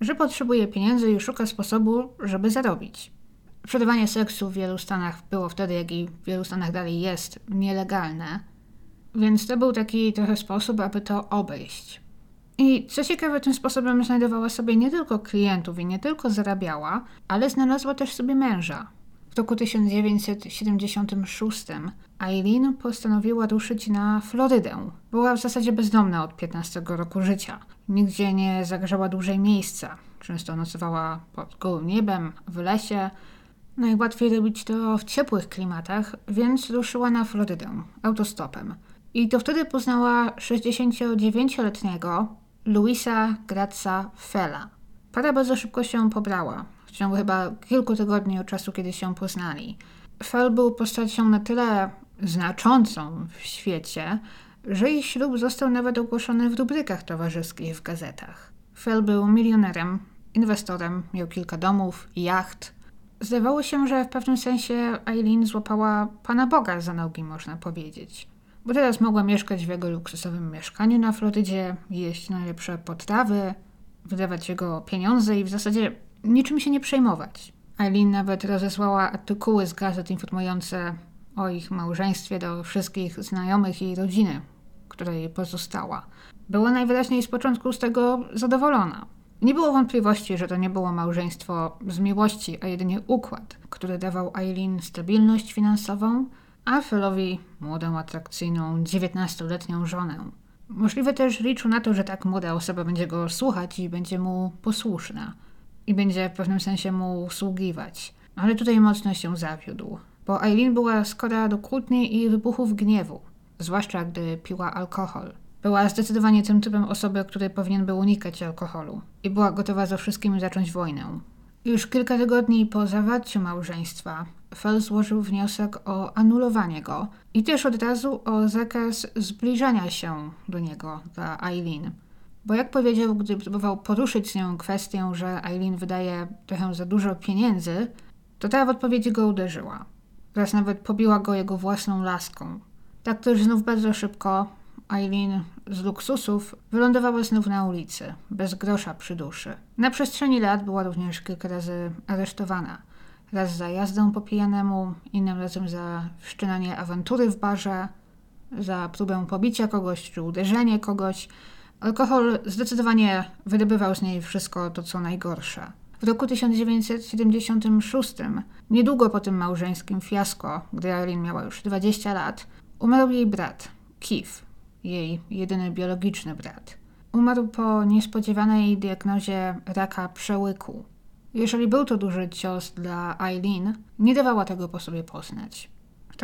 że potrzebuje pieniędzy i szuka sposobu, żeby zarobić. Przerywanie seksu w wielu stanach było wtedy, jak i w wielu stanach dalej jest, nielegalne – więc to był taki trochę sposób, aby to obejść. I co ciekawe, tym sposobem znajdowała sobie nie tylko klientów i nie tylko zarabiała, ale znalazła też sobie męża. W roku 1976 Eileen postanowiła ruszyć na Florydę. Była w zasadzie bezdomna od 15 roku życia. Nigdzie nie zagrzała dłużej miejsca. Często nocowała pod gołym niebem, w lesie. Najłatwiej robić to w ciepłych klimatach, więc ruszyła na Florydę autostopem. I to wtedy poznała 69-letniego Luisa Graca Fela. Para bardzo szybko się pobrała, ciągu chyba kilku tygodni od czasu, kiedy się poznali. Fell był postacią na tyle znaczącą w świecie, że ich ślub został nawet ogłoszony w rubrykach towarzyskich w gazetach. Fell był milionerem, inwestorem, miał kilka domów, jacht. Zdawało się, że w pewnym sensie Eileen złapała Pana Boga za nogi, można powiedzieć. Bo teraz mogła mieszkać w jego luksusowym mieszkaniu na Florydzie, jeść najlepsze potrawy, wydawać jego pieniądze i w zasadzie niczym się nie przejmować. Eileen nawet rozesłała artykuły z gazet informujące o ich małżeństwie do wszystkich znajomych i rodziny, która jej pozostała. Była najwyraźniej z początku z tego zadowolona. Nie było wątpliwości, że to nie było małżeństwo z miłości, a jedynie układ, który dawał Eileen stabilność finansową, a Philowi młodą, atrakcyjną, 19-letnią żonę. Możliwe też liczył na to, że tak młoda osoba będzie go słuchać i będzie mu posłuszna. I będzie w pewnym sensie mu usługiwać. Ale tutaj mocno się zawiódł, bo Eileen była skora do kłótni i wybuchów gniewu, zwłaszcza gdy piła alkohol. Była zdecydowanie tym typem osoby, który powinien był unikać alkoholu i była gotowa ze wszystkim zacząć wojnę. Już kilka tygodni po zawarciu małżeństwa Fell złożył wniosek o anulowanie go i też od razu o zakaz zbliżania się do niego dla Eileen. Bo jak powiedział, gdy próbował poruszyć z nią kwestię, że Eileen wydaje trochę za dużo pieniędzy, to ta w odpowiedzi go uderzyła. Wraz nawet pobiła go jego własną laską. Tak też znów bardzo szybko Eileen z luksusów wylądowała znów na ulicy, bez grosza przy duszy. Na przestrzeni lat była również kilka razy aresztowana. Raz za jazdę po pijanemu, innym razem za wszczynanie awantury w barze, za próbę pobicia kogoś czy uderzenie kogoś. Alkohol zdecydowanie wydobywał z niej wszystko to, co najgorsze. W roku 1976, niedługo po tym małżeńskim fiasko, gdy Eileen miała już 20 lat, umarł jej brat, Keith jej jedyny biologiczny brat. Umarł po niespodziewanej diagnozie raka przełyku. Jeżeli był to duży cios dla Eileen, nie dawała tego po sobie poznać.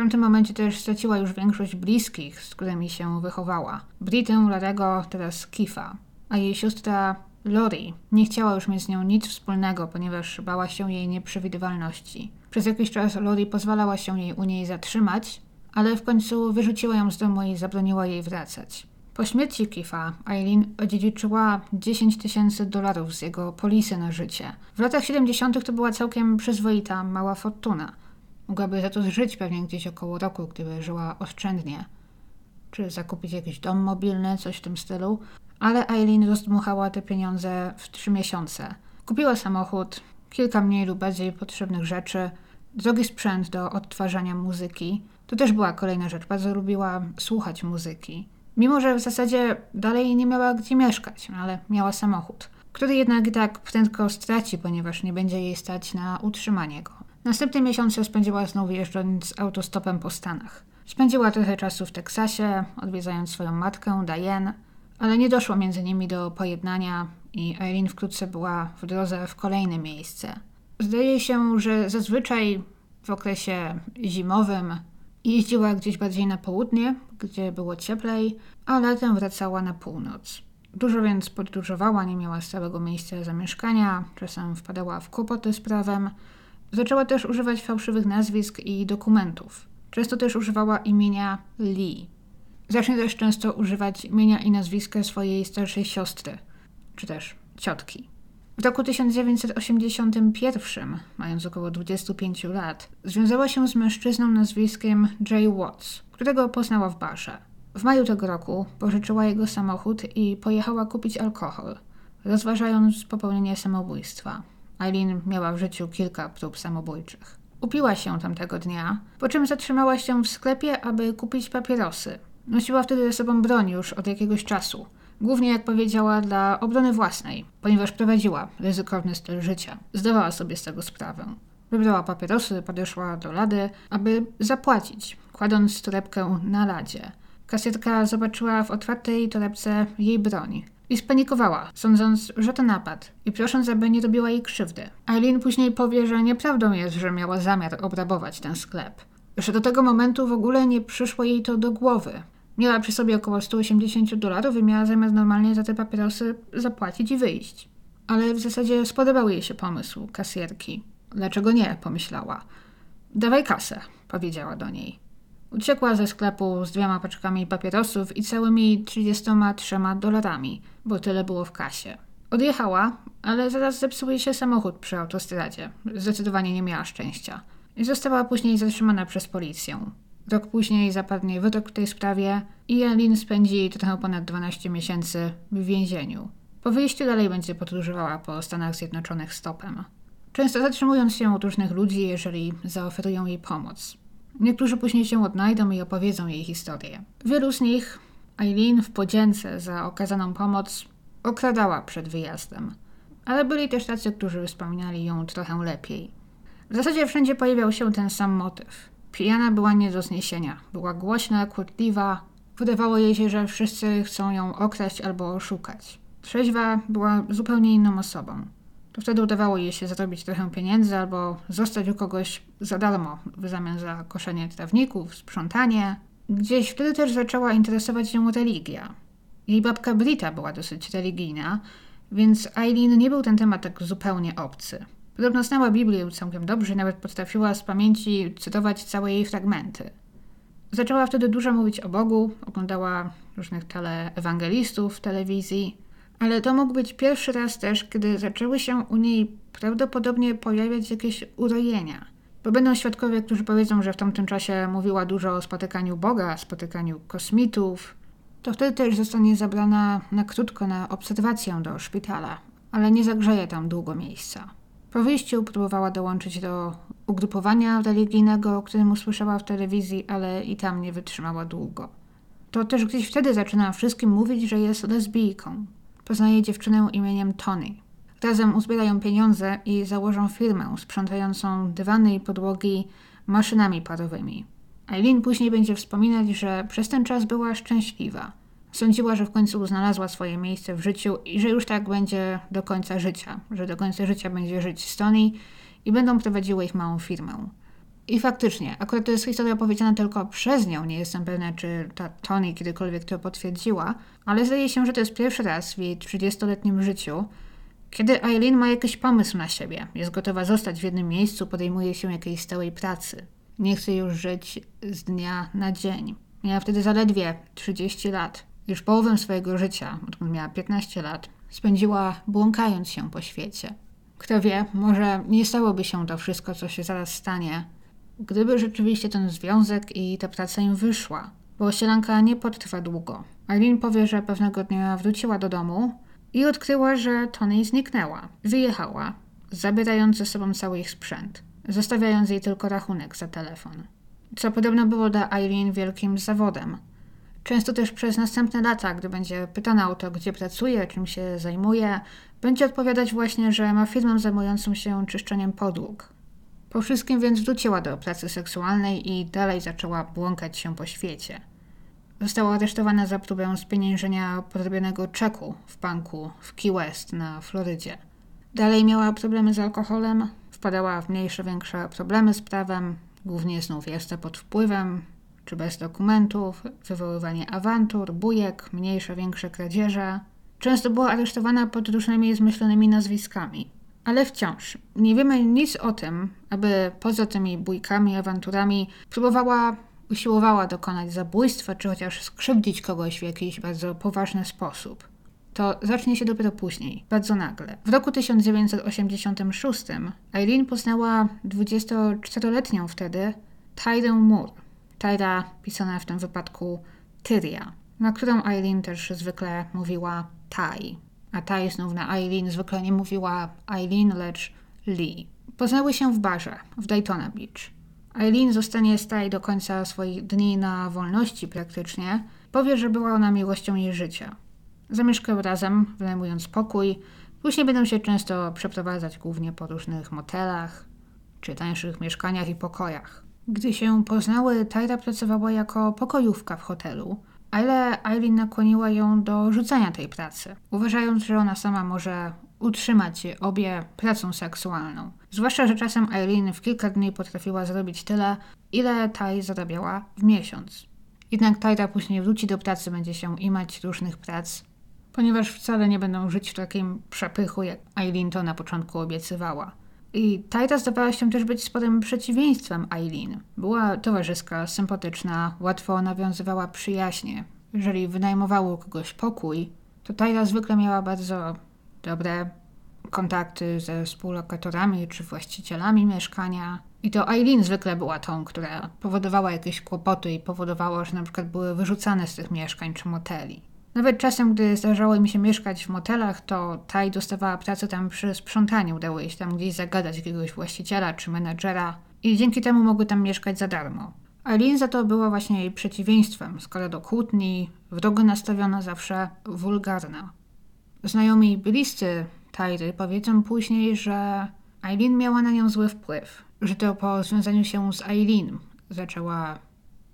Tamtym momencie też straciła już większość bliskich, z którymi się wychowała. Britę, Larego, teraz Kifa. A jej siostra Lori nie chciała już mieć z nią nic wspólnego, ponieważ bała się jej nieprzewidywalności. Przez jakiś czas Lori pozwalała się jej u niej zatrzymać, ale w końcu wyrzuciła ją z domu i zabroniła jej wracać. Po śmierci Kifa, Eileen odziedziczyła 10 tysięcy dolarów z jego polisy na życie. W latach 70. to była całkiem przyzwoita, mała fortuna. Mogłaby za to żyć pewnie gdzieś około roku, gdyby żyła oszczędnie. Czy zakupić jakiś dom mobilny, coś w tym stylu. Ale Eileen rozdmuchała te pieniądze w trzy miesiące. Kupiła samochód, kilka mniej lub bardziej potrzebnych rzeczy, drogi sprzęt do odtwarzania muzyki, to też była kolejna rzecz. Bardzo lubiła słuchać muzyki. Mimo, że w zasadzie dalej nie miała gdzie mieszkać, no ale miała samochód, który jednak i tak prędko straci, ponieważ nie będzie jej stać na utrzymanie go. Następne miesiące spędziła znów jeżdżąc autostopem po Stanach. Spędziła trochę czasu w Teksasie, odwiedzając swoją matkę, Diane, ale nie doszło między nimi do pojednania i Eileen wkrótce była w drodze w kolejne miejsce. Zdaje się, że zazwyczaj w okresie zimowym Jeździła gdzieś bardziej na południe, gdzie było cieplej, a latem wracała na północ. Dużo więc podróżowała, nie miała stałego miejsca zamieszkania, czasem wpadała w kłopoty z prawem. Zaczęła też używać fałszywych nazwisk i dokumentów. Często też używała imienia Lee. Zacznie też często używać imienia i nazwiska swojej starszej siostry, czy też ciotki. W roku 1981, mając około 25 lat, związała się z mężczyzną nazwiskiem Jay Watts, którego poznała w barze. W maju tego roku pożyczyła jego samochód i pojechała kupić alkohol, rozważając popełnienie samobójstwa. Eileen miała w życiu kilka prób samobójczych. Upiła się tamtego dnia, po czym zatrzymała się w sklepie, aby kupić papierosy. Nosiła wtedy ze sobą broń już od jakiegoś czasu – Głównie, jak powiedziała, dla obrony własnej, ponieważ prowadziła ryzykowny styl życia. Zdawała sobie z tego sprawę. Wybrała papierosy, podeszła do lady, aby zapłacić, kładąc torebkę na ladzie. Kasjetka zobaczyła w otwartej torebce jej broń i spanikowała, sądząc, że to napad i prosząc, aby nie robiła jej krzywdy. Eileen później powie, że nieprawdą jest, że miała zamiar obrabować ten sklep. Że do tego momentu w ogóle nie przyszło jej to do głowy. Miała przy sobie około 180 dolarów i miała zamiast normalnie za te papierosy zapłacić i wyjść. Ale w zasadzie spodobał jej się pomysł kasjerki. Dlaczego nie? pomyślała. Dawaj kasę, powiedziała do niej. Uciekła ze sklepu z dwiema paczkami papierosów i całymi 33 dolarami, bo tyle było w kasie. Odjechała, ale zaraz zepsuł jej się samochód przy autostradzie. Zdecydowanie nie miała szczęścia. I została później zatrzymana przez policję. Rok później zapadnie wyrok w tej sprawie i Eileen spędzi trochę ponad 12 miesięcy w więzieniu. Po wyjściu dalej będzie podróżowała po Stanach Zjednoczonych stopem. Często zatrzymując się od różnych ludzi, jeżeli zaoferują jej pomoc. Niektórzy później się odnajdą i opowiedzą jej historię. Wielu z nich Eileen w podzięce za okazaną pomoc okradała przed wyjazdem. Ale byli też tacy, którzy wspominali ją trochę lepiej. W zasadzie wszędzie pojawiał się ten sam motyw. Pijana była nie do zniesienia. Była głośna, kłótliwa. Wydawało jej się, że wszyscy chcą ją okraść albo oszukać. Trzeźwa była zupełnie inną osobą. Wtedy udawało jej się zarobić trochę pieniędzy albo zostać u kogoś za darmo w zamian za koszenie trawników, sprzątanie. Gdzieś wtedy też zaczęła interesować się religia. Jej babka Brita była dosyć religijna, więc Eileen nie był ten temat tak zupełnie obcy. Podobno znała Biblię całkiem dobrze, nawet potrafiła z pamięci cytować całe jej fragmenty. Zaczęła wtedy dużo mówić o Bogu, oglądała różnych teleewangelistów w telewizji, ale to mógł być pierwszy raz też, kiedy zaczęły się u niej prawdopodobnie pojawiać jakieś urojenia. Bo będą świadkowie, którzy powiedzą, że w tamtym czasie mówiła dużo o spotykaniu Boga, spotykaniu kosmitów. To wtedy też zostanie zabrana na krótko na obserwację do szpitala, ale nie zagrzeje tam długo miejsca. Po wyjściu próbowała dołączyć do ugrupowania religijnego, o którym usłyszała w telewizji, ale i tam nie wytrzymała długo. To też gdzieś wtedy zaczyna wszystkim mówić, że jest lesbijką. Poznaje dziewczynę imieniem Tony. Razem uzbierają pieniądze i założą firmę sprzątającą dywany i podłogi maszynami parowymi. Eileen później będzie wspominać, że przez ten czas była szczęśliwa. Sądziła, że w końcu znalazła swoje miejsce w życiu i że już tak będzie do końca życia, że do końca życia będzie żyć z Tony i będą prowadziły ich małą firmę. I faktycznie, akurat to jest historia opowiedziana tylko przez nią, nie jestem pewna, czy ta Tony kiedykolwiek to potwierdziła, ale zdaje się, że to jest pierwszy raz w jej 30-letnim życiu, kiedy Eileen ma jakiś pomysł na siebie, jest gotowa zostać w jednym miejscu, podejmuje się jakiejś stałej pracy. Nie chce już żyć z dnia na dzień. Miała wtedy zaledwie 30 lat. Już połowę swojego życia, odkąd miała 15 lat, spędziła błąkając się po świecie. Kto wie, może nie stałoby się to wszystko, co się zaraz stanie, gdyby rzeczywiście ten związek i ta praca im wyszła. Bo sielanka nie potrwa długo. Eileen powie, że pewnego dnia wróciła do domu i odkryła, że Tony zniknęła. Wyjechała, zabierając ze sobą cały ich sprzęt, zostawiając jej tylko rachunek za telefon. Co podobno było dla Eileen wielkim zawodem – Często też przez następne lata, gdy będzie pytana o to, gdzie pracuje, czym się zajmuje, będzie odpowiadać właśnie, że ma firmę zajmującą się czyszczeniem podłóg. Po wszystkim więc wróciła do pracy seksualnej i dalej zaczęła błąkać się po świecie. Została aresztowana za próbę spieniężenia podrobionego czeku w banku w Key West na Florydzie. Dalej miała problemy z alkoholem, wpadała w mniejsze, większe problemy z prawem, głównie znów jeszcze pod wpływem, czy bez dokumentów, wywoływanie awantur, bujek, mniejsze, większe kradzieże. Często była aresztowana pod różnymi zmyślonymi nazwiskami. Ale wciąż nie wiemy nic o tym, aby poza tymi bójkami, awanturami próbowała, usiłowała dokonać zabójstwa, czy chociaż skrzywdzić kogoś w jakiś bardzo poważny sposób. To zacznie się dopiero później, bardzo nagle. W roku 1986 Eileen poznała 24-letnią wtedy Tyrę Moore, Tyra pisana w tym wypadku Tyria, na którą Eileen też zwykle mówiła Tai. A Tai znów na Eileen zwykle nie mówiła Eileen, lecz Lee. Poznały się w barze w Daytona Beach. Eileen zostanie z do końca swoich dni na wolności praktycznie. Powie, że była ona miłością jej życia. Zamieszkały razem, wynajmując pokój. Później będą się często przeprowadzać głównie po różnych motelach czy tańszych mieszkaniach i pokojach. Gdy się poznały, Tyra pracowała jako pokojówka w hotelu, ale Eileen nakłoniła ją do rzucenia tej pracy, uważając, że ona sama może utrzymać obie pracą seksualną. Zwłaszcza, że czasem Eileen w kilka dni potrafiła zrobić tyle, ile Ty zarabiała w miesiąc. Jednak Tyra później wróci do pracy, będzie się imać różnych prac, ponieważ wcale nie będą żyć w takim przepychu, jak Eileen to na początku obiecywała. I Tajta zdawała się też być sporym przeciwieństwem Eileen. Była towarzyska, sympatyczna, łatwo nawiązywała przyjaźnie. Jeżeli wynajmowało kogoś pokój, to Tajta zwykle miała bardzo dobre kontakty ze współlokatorami czy właścicielami mieszkania. I to Eileen zwykle była tą, która powodowała jakieś kłopoty i powodowała, że na przykład były wyrzucane z tych mieszkań czy moteli. Nawet czasem, gdy zdarzało mi się mieszkać w motelach, to Taj dostawała pracę tam przy sprzątaniu. Udało jej się tam gdzieś zagadać jakiegoś właściciela czy menadżera i dzięki temu mogły tam mieszkać za darmo. Eileen za to była właśnie jej przeciwieństwem, skoro do kłótni, wrogo nastawiona zawsze wulgarna. Znajomi bliscy Tajry powiedzą później, że Eileen miała na nią zły wpływ, że to po związaniu się z Eileen zaczęła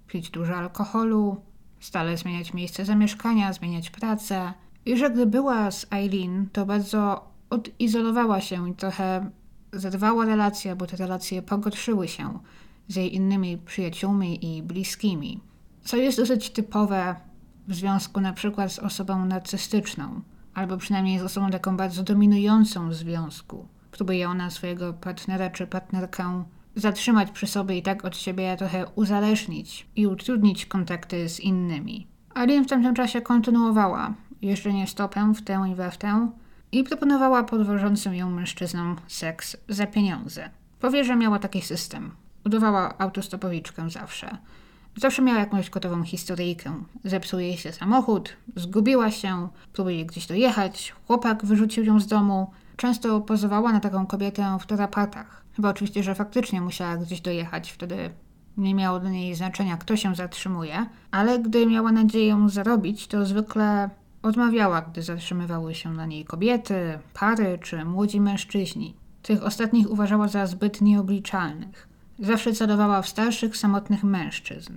pić dużo alkoholu, stale zmieniać miejsce zamieszkania, zmieniać pracę i że gdy była z Eileen, to bardzo odizolowała się i trochę zerwała relacje, bo te relacje pogorszyły się z jej innymi przyjaciółmi i bliskimi. Co jest dosyć typowe w związku na przykład z osobą narcystyczną, albo przynajmniej z osobą taką bardzo dominującą w związku. Próbuje ona swojego partnera czy partnerkę zatrzymać przy sobie i tak od siebie trochę uzależnić i utrudnić kontakty z innymi. Alien w tamtym czasie kontynuowała jeżdżenie stopem w tę i we w tę i proponowała podwożącym ją mężczyznom seks za pieniądze. Powie, że miała taki system. Udawała autostopowiczkę zawsze. Zawsze miała jakąś gotową historyjkę. Zepsuje jej się samochód, zgubiła się, próbuje gdzieś dojechać, chłopak wyrzucił ją z domu. Często pozowała na taką kobietę w tarapatach. Chyba oczywiście, że faktycznie musiała gdzieś dojechać, wtedy nie miało dla niej znaczenia, kto się zatrzymuje, ale gdy miała nadzieję zarobić, to zwykle odmawiała, gdy zatrzymywały się na niej kobiety, pary czy młodzi mężczyźni. Tych ostatnich uważała za zbyt nieobliczalnych. Zawsze celowała w starszych, samotnych mężczyzn.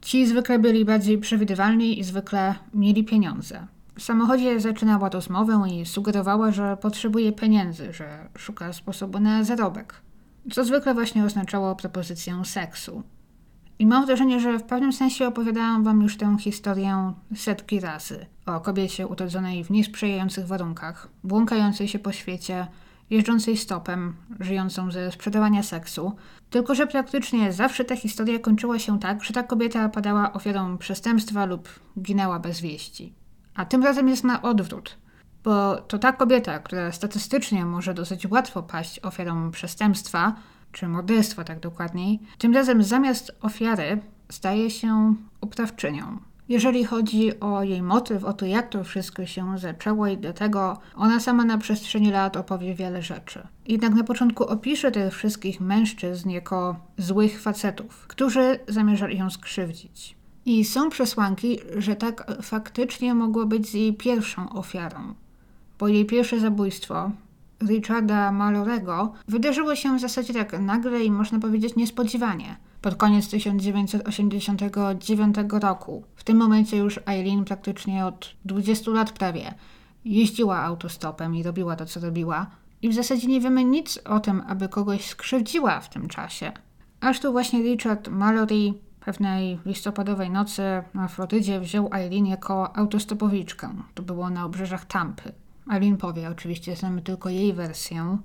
Ci zwykle byli bardziej przewidywalni i zwykle mieli pieniądze. W samochodzie zaczynała rozmowę i sugerowała, że potrzebuje pieniędzy, że szuka sposobu na zarobek. Co zwykle właśnie oznaczało propozycję seksu. I mam wrażenie, że w pewnym sensie opowiadałam wam już tę historię setki razy. O kobiecie urodzonej w niesprzyjających warunkach, błąkającej się po świecie, jeżdżącej stopem, żyjącą ze sprzedawania seksu. Tylko, że praktycznie zawsze ta historia kończyła się tak, że ta kobieta padała ofiarą przestępstwa lub ginęła bez wieści. A tym razem jest na odwrót, bo to ta kobieta, która statystycznie może dosyć łatwo paść ofiarą przestępstwa, czy morderstwa tak dokładniej, tym razem zamiast ofiary staje się oprawczynią. Jeżeli chodzi o jej motyw, o to jak to wszystko się zaczęło i do tego ona sama na przestrzeni lat opowie wiele rzeczy. Jednak na początku opisze tych wszystkich mężczyzn jako złych facetów, którzy zamierzali ją skrzywdzić. I są przesłanki, że tak faktycznie mogło być z jej pierwszą ofiarą. Bo jej pierwsze zabójstwo, Richarda Malorego, wydarzyło się w zasadzie tak nagle i można powiedzieć niespodziewanie pod koniec 1989 roku. W tym momencie już Eileen praktycznie od 20 lat prawie jeździła autostopem i robiła to, co robiła. I w zasadzie nie wiemy nic o tym, aby kogoś skrzywdziła w tym czasie. Aż tu właśnie Richard Mallory pewnej listopadowej nocy na Florydzie wziął Eileen jako autostopowiczkę. To było na obrzeżach Tampy. Eileen powie, oczywiście znamy tylko jej wersję,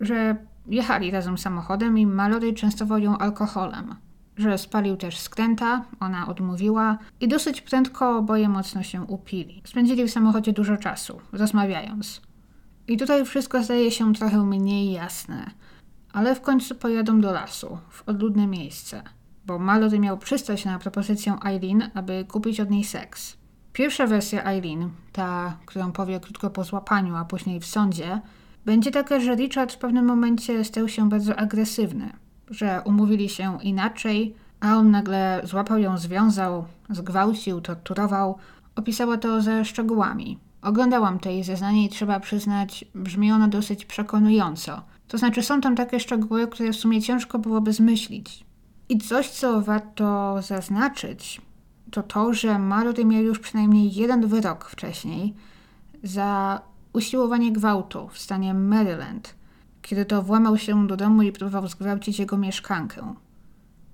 że Jechali razem samochodem i Mallory częstował ją alkoholem. Że spalił też skręta, ona odmówiła i dosyć prędko oboje mocno się upili. Spędzili w samochodzie dużo czasu, rozmawiając. I tutaj wszystko zdaje się trochę mniej jasne, ale w końcu pojadą do lasu, w odludne miejsce, bo Mallory miał przystać na propozycję Eileen, aby kupić od niej seks. Pierwsza wersja Eileen, ta, którą powie krótko po złapaniu, a później w sądzie, będzie taka, że Richard w pewnym momencie stał się bardzo agresywny, że umówili się inaczej, a on nagle złapał ją, związał, zgwałcił, torturował. Opisała to ze szczegółami. Oglądałam tej zeznanie i trzeba przyznać, brzmi ono dosyć przekonująco. To znaczy, są tam takie szczegóły, które w sumie ciężko byłoby zmyślić. I coś, co warto zaznaczyć, to to, że Mallory miał już przynajmniej jeden wyrok wcześniej za usiłowanie gwałtu w stanie Maryland, kiedy to włamał się do domu i próbował zgwałcić jego mieszkankę.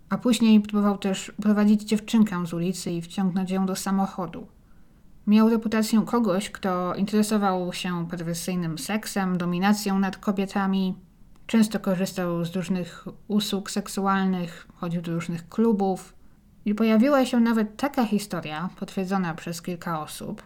A później próbował też prowadzić dziewczynkę z ulicy i wciągnąć ją do samochodu. Miał reputację kogoś, kto interesował się perwersyjnym seksem, dominacją nad kobietami. Często korzystał z różnych usług seksualnych, chodził do różnych klubów. I pojawiła się nawet taka historia, potwierdzona przez kilka osób,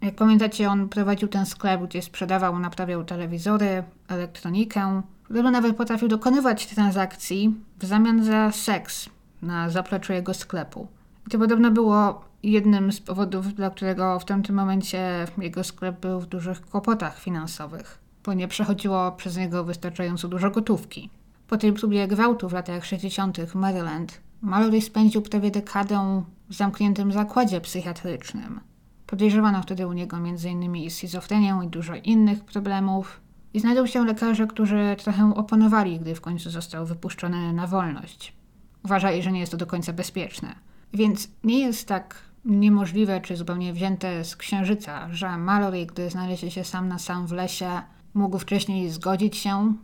Jak pamiętacie, on prowadził ten sklep, gdzie sprzedawał, naprawiał telewizory, elektronikę, gdyby nawet potrafił dokonywać transakcji w zamian za seks na zapleczu jego sklepu. I to podobno było jednym z powodów, dla którego w tamtym momencie jego sklep był w dużych kłopotach finansowych, bo nie przechodziło przez niego wystarczająco dużo gotówki. Po tej próbie gwałtu w latach 60. w Maryland, Mallory spędził prawie dekadę w zamkniętym zakładzie psychiatrycznym. Podejrzewano wtedy u niego m.in. schizofrenię i dużo innych problemów. I znajdą się lekarze, którzy trochę oponowali, gdy w końcu został wypuszczony na wolność. Uważali, że nie jest to do końca bezpieczne. Więc nie jest tak niemożliwe czy zupełnie wzięte z księżyca, że Mallory, gdy znaleźli się sam na sam w lesie, mógł wcześniej zgodzić się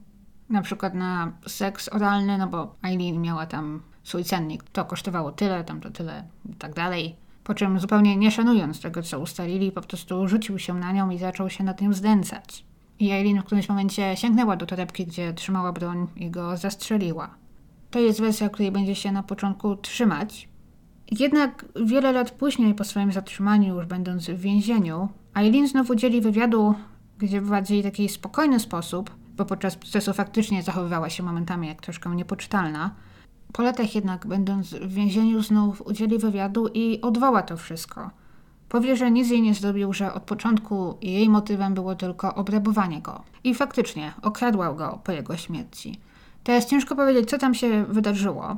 na przykład na seks oralny, no bo Eileen miała tam swój cennik, to kosztowało tyle, tam to tyle i tak dalej. Po czym zupełnie nie szanując tego, co ustalili, po prostu rzucił się na nią i zaczął się nad nią zdęcać. I Eileen w którymś momencie sięgnęła do torebki, gdzie trzymała broń i go zastrzeliła. To jest wersja, której będzie się na początku trzymać. Jednak wiele lat później, po swoim zatrzymaniu, już będąc w więzieniu, Eileen znowu udzieli wywiadu, gdzie w bardziej taki spokojny sposób, bo podczas procesu faktycznie zachowywała się momentami jak troszkę niepoczytalna, po latach jednak, będąc w więzieniu, znów udzieli wywiadu i odwoła to wszystko. Powie, że nic jej nie zrobił, że od początku jej motywem było tylko obrabowanie go. I faktycznie okradła go po jego śmierci. Teraz ciężko powiedzieć, co tam się wydarzyło,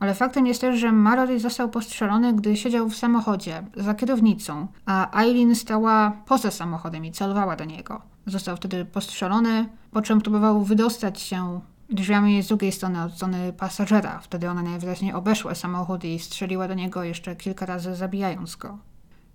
ale faktem jest też, że Mallory został postrzelony, gdy siedział w samochodzie za kierownicą, a Eileen stała poza samochodem i celowała do niego. Został wtedy postrzelony, po czym próbował wydostać się drzwiami z drugiej strony, od strony pasażera. Wtedy ona najwyraźniej obeszła samochód i strzeliła do niego jeszcze kilka razy, zabijając go.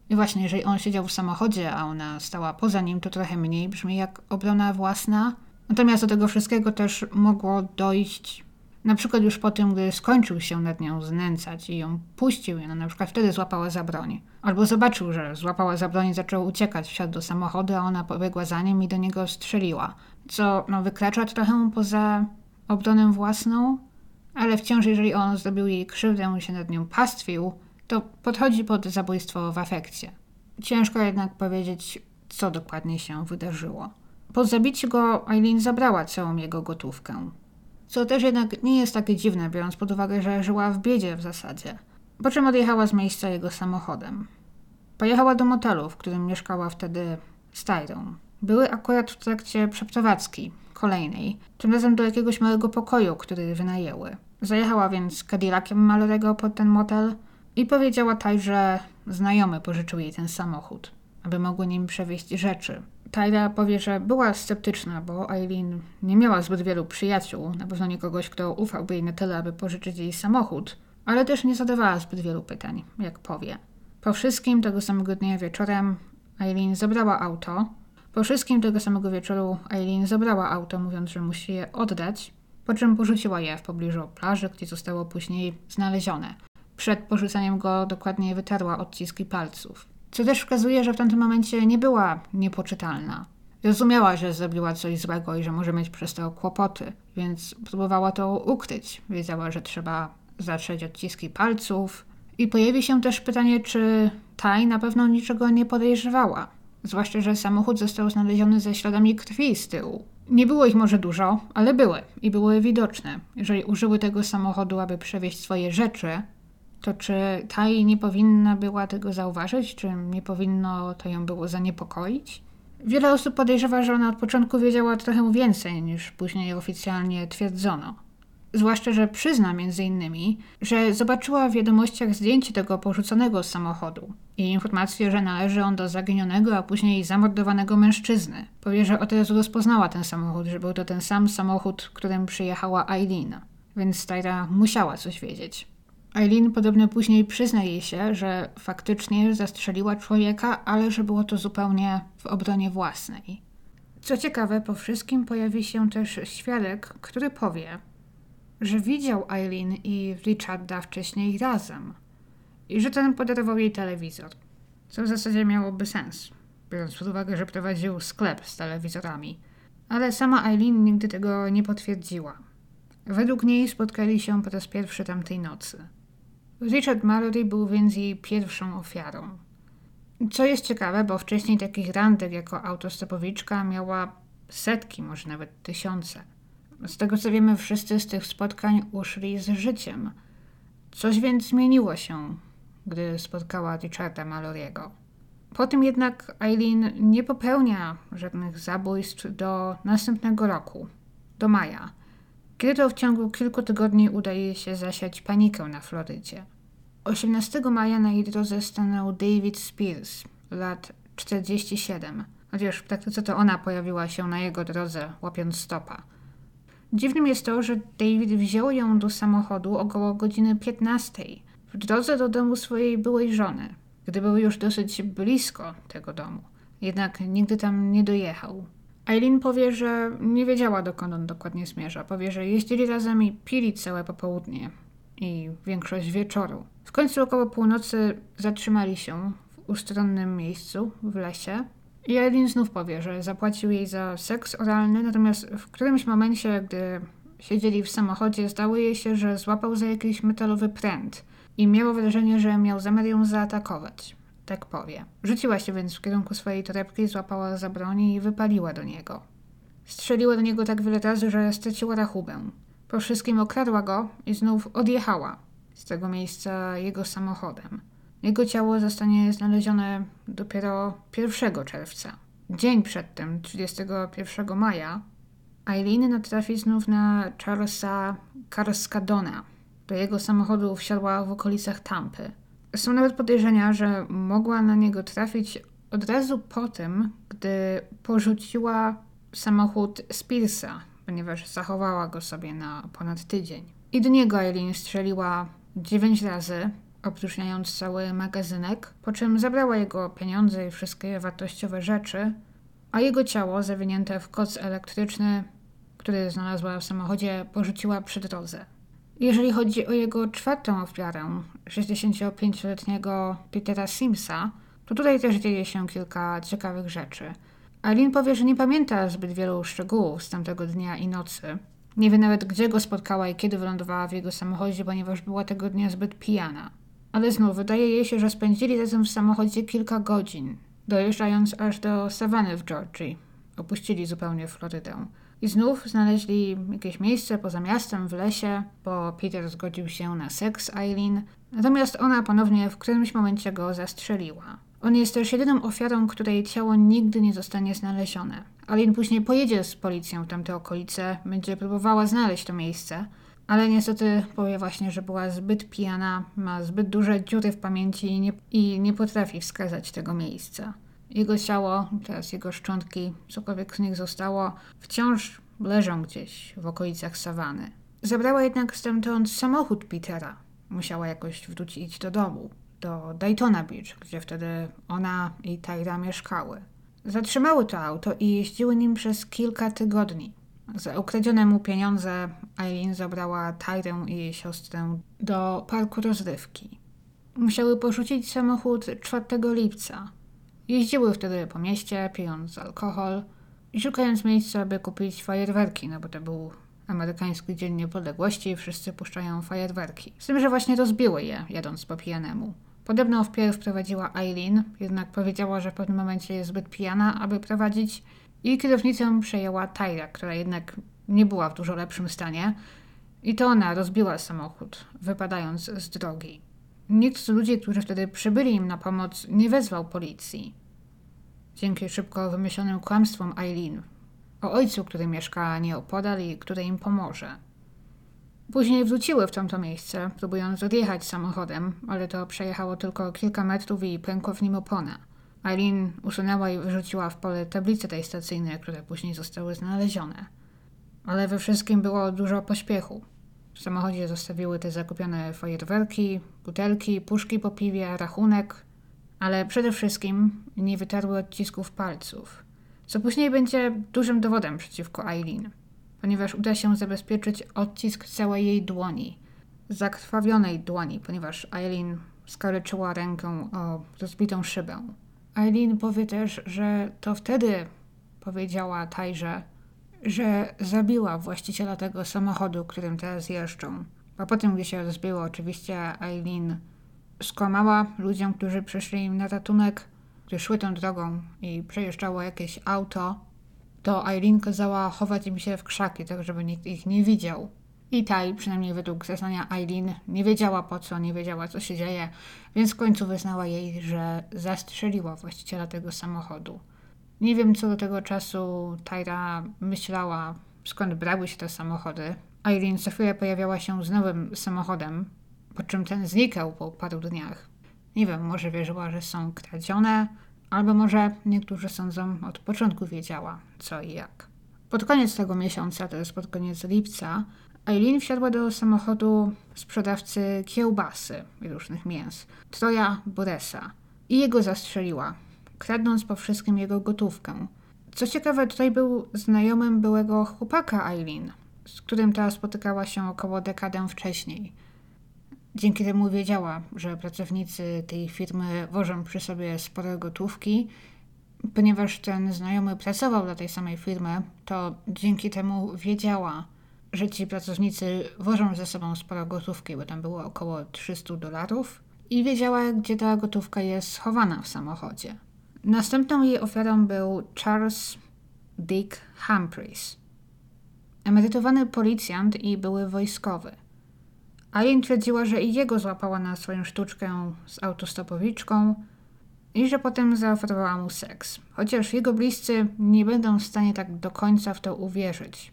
I właśnie, jeżeli on siedział w samochodzie, a ona stała poza nim, to trochę mniej brzmi jak obrona własna. Natomiast do tego wszystkiego też mogło dojść na przykład już po tym, gdy skończył się nad nią znęcać i ją puścił, i ona na przykład wtedy złapała za broń. Albo zobaczył, że złapała za broń i zaczął uciekać, wsiadł do samochodu, a ona pobiegła za nim i do niego strzeliła. Co no, wykracza trochę poza obronę własną, ale wciąż jeżeli on zrobił jej krzywdę i się nad nią pastwił, to podchodzi pod zabójstwo w afekcie. Ciężko jednak powiedzieć, co dokładnie się wydarzyło. Po zabiciu go Eileen zabrała całą jego gotówkę. Co też jednak nie jest takie dziwne, biorąc pod uwagę, że żyła w biedzie w zasadzie. Po czym odjechała z miejsca jego samochodem. Pojechała do motelu, w którym mieszkała wtedy z Tyrą. Były akurat w trakcie przeprowadzki, kolejnej, tym razem do jakiegoś małego pokoju, który wynajęły. Zajechała więc Cadillaciem Malorego pod ten motel i powiedziała Taj, że znajomy pożyczył jej ten samochód, aby mogły nim przewieźć rzeczy. Tyra powie, że była sceptyczna, bo Eileen nie miała zbyt wielu przyjaciół, na pewno nie kogoś, kto ufałby jej na tyle, aby pożyczyć jej samochód, ale też nie zadawała zbyt wielu pytań, jak powie. Po wszystkim tego samego dnia wieczorem Eileen zabrała auto. Po wszystkim tego samego wieczoru Eileen zabrała auto, mówiąc, że musi je oddać, po czym porzuciła je w pobliżu plaży, gdzie zostało później znalezione. Przed porzuceniem go dokładnie wytarła odciski palców. Co też wskazuje, że w tamtym momencie nie była niepoczytalna. Rozumiała, że zrobiła coś złego i że może mieć przez to kłopoty, więc próbowała to ukryć. Wiedziała, że trzeba zatrzeć odciski palców. I pojawi się też pytanie, czy Taj na pewno niczego nie podejrzewała. Zwłaszcza, że samochód został znaleziony ze śladami krwi z tyłu. Nie było ich może dużo, ale były i były widoczne. Jeżeli użyły tego samochodu, aby przewieźć swoje rzeczy, to czy Taj nie powinna była tego zauważyć? Czy nie powinno to ją było zaniepokoić? Wiele osób podejrzewa, że ona od początku wiedziała trochę więcej niż później oficjalnie twierdzono. Zwłaszcza, że przyzna między innymi, że zobaczyła w wiadomościach zdjęcie tego porzuconego samochodu i informację, że należy on do zaginionego, a później zamordowanego mężczyzny. Powie, że od razu rozpoznała ten samochód, że był to ten sam samochód, którym przyjechała Eileen. Więc Tyra musiała coś wiedzieć. Eileen podobno później przyzna jej się, że faktycznie zastrzeliła człowieka, ale że było to zupełnie w obronie własnej. Co ciekawe, po wszystkim pojawi się też świadek, który powie, że widział Eileen i Richarda wcześniej razem i że ten podarował jej telewizor, co w zasadzie miałoby sens, biorąc pod uwagę, że prowadził sklep z telewizorami. Ale sama Eileen nigdy tego nie potwierdziła. Według niej spotkali się po raz pierwszy tamtej nocy. Richard Mallory był więc jej pierwszą ofiarą. Co jest ciekawe, bo wcześniej takich randek jako autostopowiczka miała setki, może nawet tysiące. Z tego co wiemy, wszyscy z tych spotkań uszli z życiem. Coś więc zmieniło się, gdy spotkała Richarda Mallory'ego. Po tym jednak Eileen nie popełnia żadnych zabójstw do następnego roku, do maja, kiedy to w ciągu kilku tygodni udaje się zasiać panikę na Florydzie. 18 maja na jej drodze stanął David Spears, lat 47, chociaż w praktyce to ona pojawiła się na jego drodze, łapiąc stopa. Dziwnym jest to, że David wziął ją do samochodu około godziny 15 w drodze do domu swojej byłej żony, gdy był już dosyć blisko tego domu. Jednak nigdy tam nie dojechał. Eileen powie, że nie wiedziała dokąd on dokładnie zmierza. Powie, że jeździli razem i pili całe popołudnie i większość wieczoru. W końcu około północy zatrzymali się w ustronnym miejscu w lesie i Eileen znów powie, że zapłacił jej za seks oralny, natomiast w którymś momencie, gdy siedzieli w samochodzie, zdało jej się, że złapał za jakiś metalowy pręt i miało wrażenie, że miał zamiar ją zaatakować. Tak powie. Rzuciła się więc w kierunku swojej torebki, złapała za broni i wypaliła do niego. Strzeliła do niego tak wiele razy, że straciła rachubę. Po wszystkim okradła go i znów odjechała z tego miejsca jego samochodem. Jego ciało zostanie znalezione dopiero 1 czerwca. Dzień przedtem, 31 maja, Eileen natrafi znów na Charlesa Carskadona. Do jego samochodu wsiadła w okolicach Tampy. Są nawet podejrzenia, że mogła na niego trafić od razu po tym, gdy porzuciła samochód Spearsa, ponieważ zachowała go sobie na ponad tydzień. I do niego Eileen strzeliła dziewięć razy, opróżniając cały magazynek, po czym zabrała jego pieniądze i wszystkie wartościowe rzeczy, a jego ciało zawinięte w koc elektryczny, który znalazła w samochodzie, porzuciła przy drodze. Jeżeli chodzi o jego czwartą ofiarę, 65-letniego Petera Simsa, to tutaj też dzieje się kilka ciekawych rzeczy. Eileen powie, że nie pamięta zbyt wielu szczegółów z tamtego dnia i nocy. Nie wie nawet, gdzie go spotkała i kiedy wylądowała w jego samochodzie, ponieważ była tego dnia zbyt pijana. Ale znów wydaje jej się, że spędzili razem w samochodzie kilka godzin, dojeżdżając aż do Savany w Georgii. Opuścili zupełnie Florydę. I znów znaleźli jakieś miejsce poza miastem, w lesie, bo Peter zgodził się na seks Eileen, natomiast ona ponownie w którymś momencie go zastrzeliła. On jest też jedyną ofiarą, której ciało nigdy nie zostanie znalezione. Eileen później pojedzie z policją w tamte okolice, będzie próbowała znaleźć to miejsce, ale niestety powie właśnie, że była zbyt pijana, ma zbyt duże dziury w pamięci i nie, i nie potrafi wskazać tego miejsca. Jego ciało, teraz jego szczątki, cokolwiek z nich zostało, wciąż leżą gdzieś w okolicach sawany. Zabrała jednak stamtąd samochód Petera. Musiała jakoś wrócić do domu, do Daytona Beach, gdzie wtedy ona i Tyra mieszkały. Zatrzymały to auto i jeździły nim przez kilka tygodni. Za ukradzione mu pieniądze Eileen zabrała Tyrę i jej siostrę do parku rozrywki. Musiały porzucić samochód 4 lipca, Jeździły wtedy po mieście, pijąc alkohol i szukając miejsca, by kupić fajerwerki, no bo to był amerykański Dzień Niepodległości i wszyscy puszczają fajerwerki. Z tym, że właśnie rozbiły je, jadąc po pijanemu. Podobno wpierw prowadziła Eileen, jednak powiedziała, że w pewnym momencie jest zbyt pijana, aby prowadzić i kierownicę przejęła Tyra, która jednak nie była w dużo lepszym stanie i to ona rozbiła samochód, wypadając z drogi. Nikt z ludzi, którzy wtedy przybyli im na pomoc, nie wezwał policji. Dzięki szybko wymyślonym kłamstwom Eileen o ojcu, który mieszka nieopodal i który im pomoże. Później wróciły w tamto miejsce, próbując odjechać samochodem, ale to przejechało tylko kilka metrów i pękła w nim opona. Eileen usunęła i wyrzuciła w pole tablice tej stacyjne, które później zostały znalezione. Ale we wszystkim było dużo pośpiechu. W samochodzie zostawiły te zakupione fajerwerki, butelki, puszki po piwie, rachunek, ale przede wszystkim nie wytarły odcisków palców, co później będzie dużym dowodem przeciwko Eileen, ponieważ uda się zabezpieczyć odcisk całej jej dłoni, zakrwawionej dłoni, ponieważ Eileen skaleczyła rękę o rozbitą szybę. Eileen powie też, że to wtedy powiedziała Tajże, że zabiła właściciela tego samochodu, którym teraz jeżdżą. A potem, gdy się rozbiło, oczywiście Eileen skłamała ludziom, którzy przyszli im na ratunek gdy szły tą drogą i przejeżdżało jakieś auto, to Eileen kazała chować im się w krzaki, tak żeby nikt ich nie widział. I Taj, przynajmniej według zeznania Eileen, nie wiedziała po co, nie wiedziała co się dzieje, więc w końcu wyznała jej, że zastrzeliła właściciela tego samochodu. Nie wiem, co do tego czasu Tyra myślała, skąd brały się te samochody. Eileen co chwilę pojawiała się z nowym samochodem, po czym ten znikał po paru dniach. Nie wiem, może wierzyła, że są kradzione, albo może niektórzy sądzą od początku wiedziała co i jak. Pod koniec tego miesiąca, to jest pod koniec lipca, Eileen wsiadła do samochodu sprzedawcy kiełbasy i różnych mięs, Troja Boresa, i jego zastrzeliła, kradnąc po wszystkim jego gotówkę. Co ciekawe, tutaj był znajomym byłego chłopaka Eileen, z którym ta spotykała się około dekadę wcześniej. Dzięki temu wiedziała, że pracownicy tej firmy wożą przy sobie spore gotówki. Ponieważ ten znajomy pracował dla tej samej firmy, to dzięki temu wiedziała, że ci pracownicy wożą ze sobą sporo gotówki, bo tam było około 300 dolarów i wiedziała, gdzie ta gotówka jest schowana w samochodzie. Następną jej ofiarą był Charles Dick Humphreys, emerytowany policjant i były wojskowy. Aileen twierdziła, że i jego złapała na swoją sztuczkę z autostopowiczką i że potem zaoferowała mu seks. Chociaż jego bliscy nie będą w stanie tak do końca w to uwierzyć.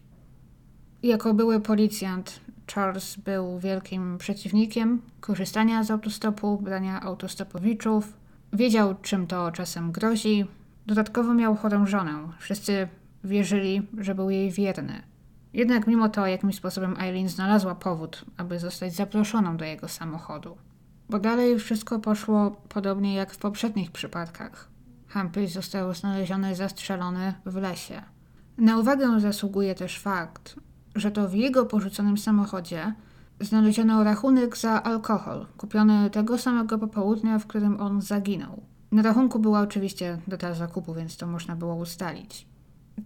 Jako były policjant, Charles był wielkim przeciwnikiem korzystania z autostopu, brania autostopowiczów. Wiedział, czym to czasem grozi. Dodatkowo miał chorą żonę. Wszyscy wierzyli, że był jej wierny. Jednak mimo to jakimś sposobem Eileen znalazła powód, aby zostać zaproszoną do jego samochodu. Bo dalej wszystko poszło podobnie jak w poprzednich przypadkach. Humphreys został znaleziony zastrzelony w lesie. Na uwagę zasługuje też fakt, że to w jego porzuconym samochodzie znaleziono rachunek za alkohol, kupiony tego samego popołudnia, w którym on zaginął. Na rachunku była oczywiście data zakupu, więc to można było ustalić.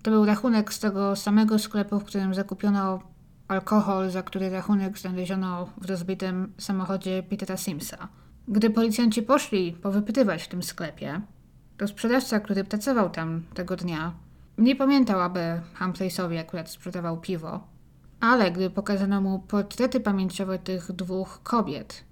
To był rachunek z tego samego sklepu, w którym zakupiono alkohol, za który rachunek znaleziono w rozbitym samochodzie Petera Simsa. Gdy policjanci poszli powypytywać w tym sklepie, to sprzedawca, który pracował tam tego dnia, nie pamiętał, aby Humphreysowi akurat sprzedawał piwo, ale gdy pokazano mu portrety pamięciowe tych dwóch kobiet,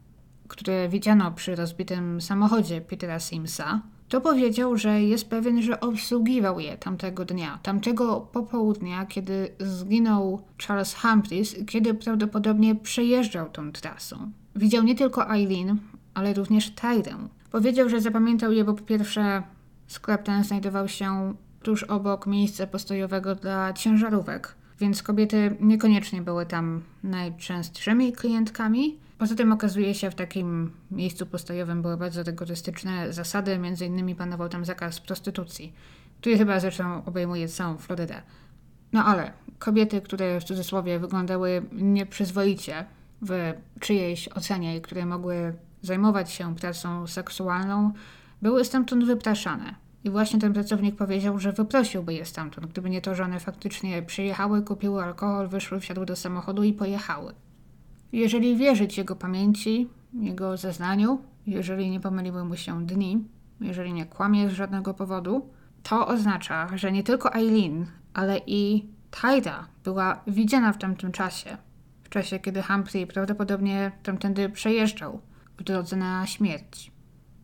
które widziano przy rozbitym samochodzie Petera Simsa, to powiedział, że jest pewien, że obsługiwał je tamtego dnia, tamtego popołudnia, kiedy zginął Charles Humphreys, kiedy prawdopodobnie przejeżdżał tą trasą. Widział nie tylko Eileen, ale również Tyrę. Powiedział, że zapamiętał je, bo po pierwsze sklep ten znajdował się tuż obok miejsca postojowego dla ciężarówek, więc kobiety niekoniecznie były tam najczęstszymi klientkami. Poza tym okazuje się, w takim miejscu postojowym były bardzo rygorystyczne zasady, między innymi panował tam zakaz prostytucji, który chyba zresztą obejmuje całą Florydę. No ale kobiety, które w cudzysłowie wyglądały nieprzyzwoicie w czyjejś ocenie i które mogły zajmować się pracą seksualną, były stamtąd wypraszane. I właśnie ten pracownik powiedział, że wyprosiłby je stamtąd, gdyby nie to, że one faktycznie przyjechały, kupiły alkohol, wyszły, wsiadły do samochodu i pojechały. Jeżeli wierzyć jego pamięci, jego zeznaniu, jeżeli nie pomyliły mu się dni, jeżeli nie kłamie z żadnego powodu, to oznacza, że nie tylko Eileen, ale i Tyra była widziana w tamtym czasie. W czasie, kiedy Humphrey prawdopodobnie tamtędy przejeżdżał w drodze na śmierć.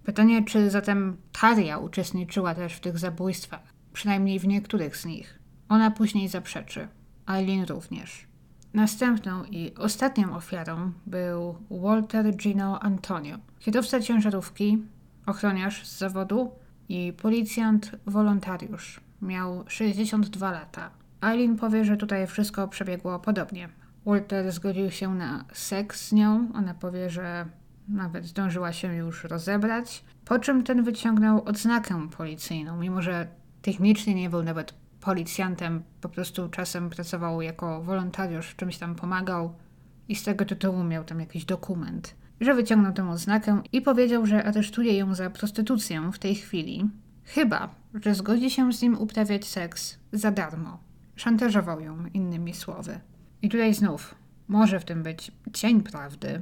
Pytanie, czy zatem Taria uczestniczyła też w tych zabójstwach, przynajmniej w niektórych z nich. Ona później zaprzeczy, Eileen również. Następną i ostatnią ofiarą był Walter Gino Antonio, kierowca ciężarówki, ochroniarz z zawodu i policjant wolontariusz. Miał 62 lata. Eileen powie, że tutaj wszystko przebiegło podobnie. Walter zgodził się na seks z nią. Ona powie, że nawet zdążyła się już rozebrać, po czym ten wyciągnął odznakę policyjną, mimo że technicznie nie był nawet policjantem, po prostu czasem pracował jako wolontariusz, czymś tam pomagał i z tego tytułu miał tam jakiś dokument. Że wyciągnął tę odznakę i powiedział, że aresztuje ją za prostytucję w tej chwili, chyba, że zgodzi się z nim uprawiać seks za darmo. Szantażował ją, innymi słowy. I tutaj znów może w tym być cień prawdy,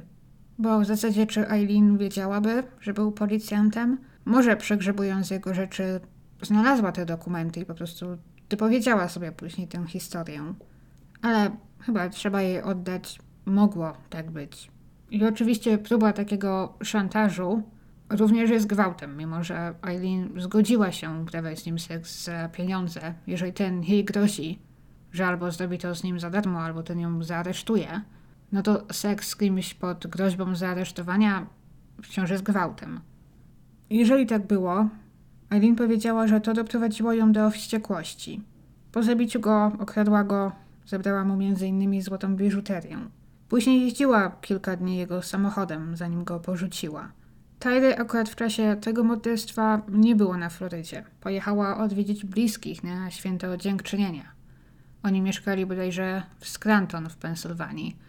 bo w zasadzie czy Eileen wiedziałaby, że był policjantem? Może przegrzebując jego rzeczy znalazła te dokumenty i po prostu dopowiedziała sobie później tę historię. Ale chyba trzeba jej oddać, mogło tak być. I oczywiście próba takiego szantażu również jest gwałtem, mimo że Eileen zgodziła się uprawiać z nim seks za pieniądze, jeżeli ten jej grozi, że albo zrobi to z nim za darmo, albo ten ją zaaresztuje, no to seks z kimś pod groźbą zaaresztowania wciąż jest gwałtem. Jeżeli tak było, Eileen powiedziała, że to doprowadziło ją do wściekłości. Po zabiciu go okradła go, zabrała mu m.in. złotą biżuterię. Później jeździła kilka dni jego samochodem, zanim go porzuciła. Tyler akurat w czasie tego morderstwa nie było na Florydzie. Pojechała odwiedzić bliskich na święto dziękczynienia. Oni mieszkali bodajże w Scranton w Pensylwanii.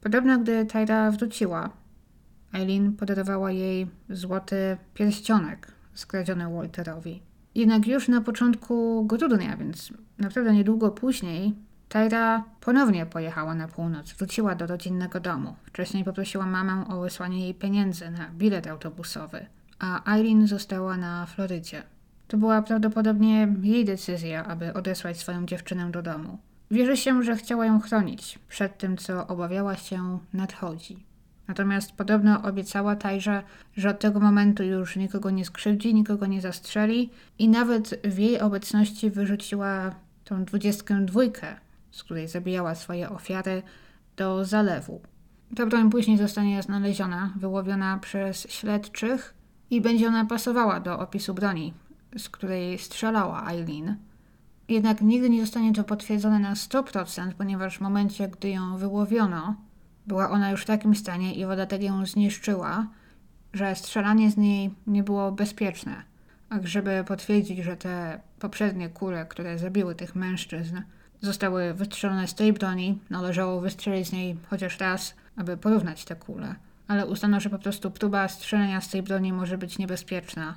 Podobno gdy Tyra wróciła, Eileen podarowała jej złoty pierścionek skradziony Walterowi. Jednak już na początku grudnia, więc naprawdę niedługo później, Tyra ponownie pojechała na północ, wróciła do rodzinnego domu. Wcześniej poprosiła mamę o wysłanie jej pieniędzy na bilet autobusowy, a Eileen została na Florydzie. To była prawdopodobnie jej decyzja, aby odesłać swoją dziewczynę do domu. Wierzy się, że chciała ją chronić przed tym, co obawiała się nadchodzi. Natomiast podobno obiecała Tajże, że od tego momentu już nikogo nie skrzywdzi, nikogo nie zastrzeli i nawet w jej obecności wyrzuciła tą dwudziestkę dwójkę, z której zabijała swoje ofiary, do zalewu. Ta broń później zostanie znaleziona, wyłowiona przez śledczych i będzie ona pasowała do opisu broni, z której strzelała Eileen. Jednak nigdy nie zostanie to potwierdzone na 100%, ponieważ w momencie, gdy ją wyłowiono, była ona już w takim stanie i woda tak ją zniszczyła, że strzelanie z niej nie było bezpieczne. A żeby potwierdzić, że te poprzednie kule, które zabiły tych mężczyzn, zostały wystrzelone z tej broni, należało wystrzelić z niej chociaż raz, aby porównać te kule. Ale uznano, że po prostu próba strzelenia z tej broni może być niebezpieczna.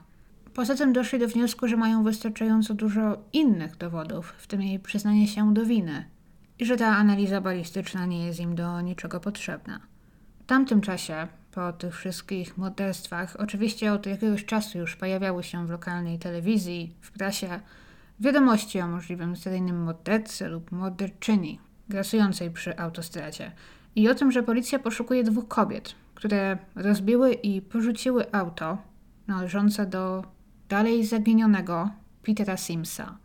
Poza tym doszli do wniosku, że mają wystarczająco dużo innych dowodów, w tym jej przyznanie się do winy i że ta analiza balistyczna nie jest im do niczego potrzebna. W tamtym czasie, po tych wszystkich morderstwach, oczywiście od jakiegoś czasu już pojawiały się w lokalnej telewizji, w prasie, wiadomości o możliwym seryjnym mordercy lub morderczyni grasującej przy autostradzie i o tym, że policja poszukuje dwóch kobiet, które rozbiły i porzuciły auto należące do dalej zaginionego Petera Simsa.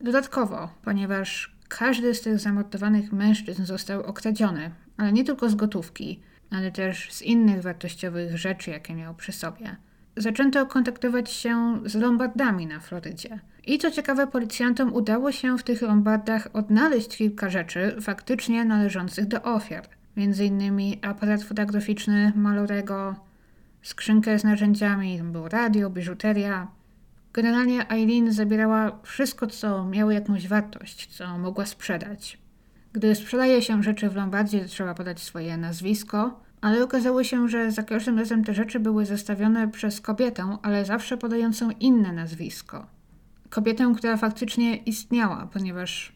Dodatkowo, ponieważ każdy z tych zamordowanych mężczyzn został okradziony, ale nie tylko z gotówki, ale też z innych wartościowych rzeczy, jakie miał przy sobie. Zaczęto kontaktować się z lombardami na Florydzie. I co ciekawe, policjantom udało się w tych lombardach odnaleźć kilka rzeczy faktycznie należących do ofiar. Między innymi aparat fotograficzny Malorego, skrzynkę z narzędziami, był radio, biżuteria, Generalnie Eileen zabierała wszystko, co miało jakąś wartość, co mogła sprzedać. Gdy sprzedaje się rzeczy w Lombardzie, trzeba podać swoje nazwisko, ale okazało się, że za każdym razem te rzeczy były zestawione przez kobietę, ale zawsze podającą inne nazwisko. Kobietę, która faktycznie istniała, ponieważ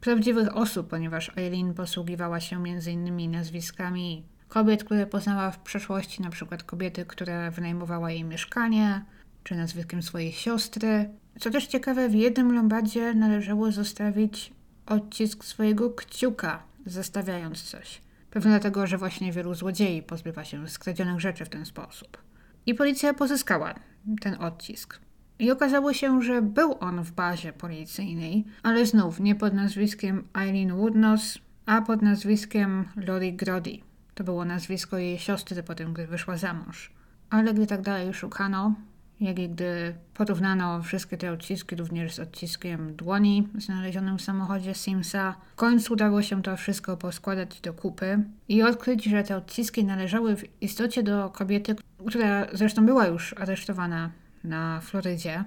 prawdziwych osób, ponieważ Eileen posługiwała się m.in. nazwiskami kobiet, które poznała w przeszłości, na przykład kobiety, która wynajmowała jej mieszkanie, czy nazwiskiem swojej siostry. Co też ciekawe, w jednym lombardzie należało zostawić odcisk swojego kciuka, zostawiając coś. Pewnie dlatego, że właśnie wielu złodziei pozbywa się skradzionych rzeczy w ten sposób. I policja pozyskała ten odcisk. I okazało się, że był on w bazie policyjnej, ale znów nie pod nazwiskiem Eileen Woodnos, a pod nazwiskiem Lori Grody. To było nazwisko jej siostry po tym, gdy wyszła za mąż. Ale gdy tak dalej szukano, jak i gdy porównano wszystkie te odciski również z odciskiem dłoni znalezionym w samochodzie Simsa, w końcu udało się to wszystko poskładać do kupy i odkryć, że te odciski należały w istocie do kobiety, która zresztą była już aresztowana na Florydzie.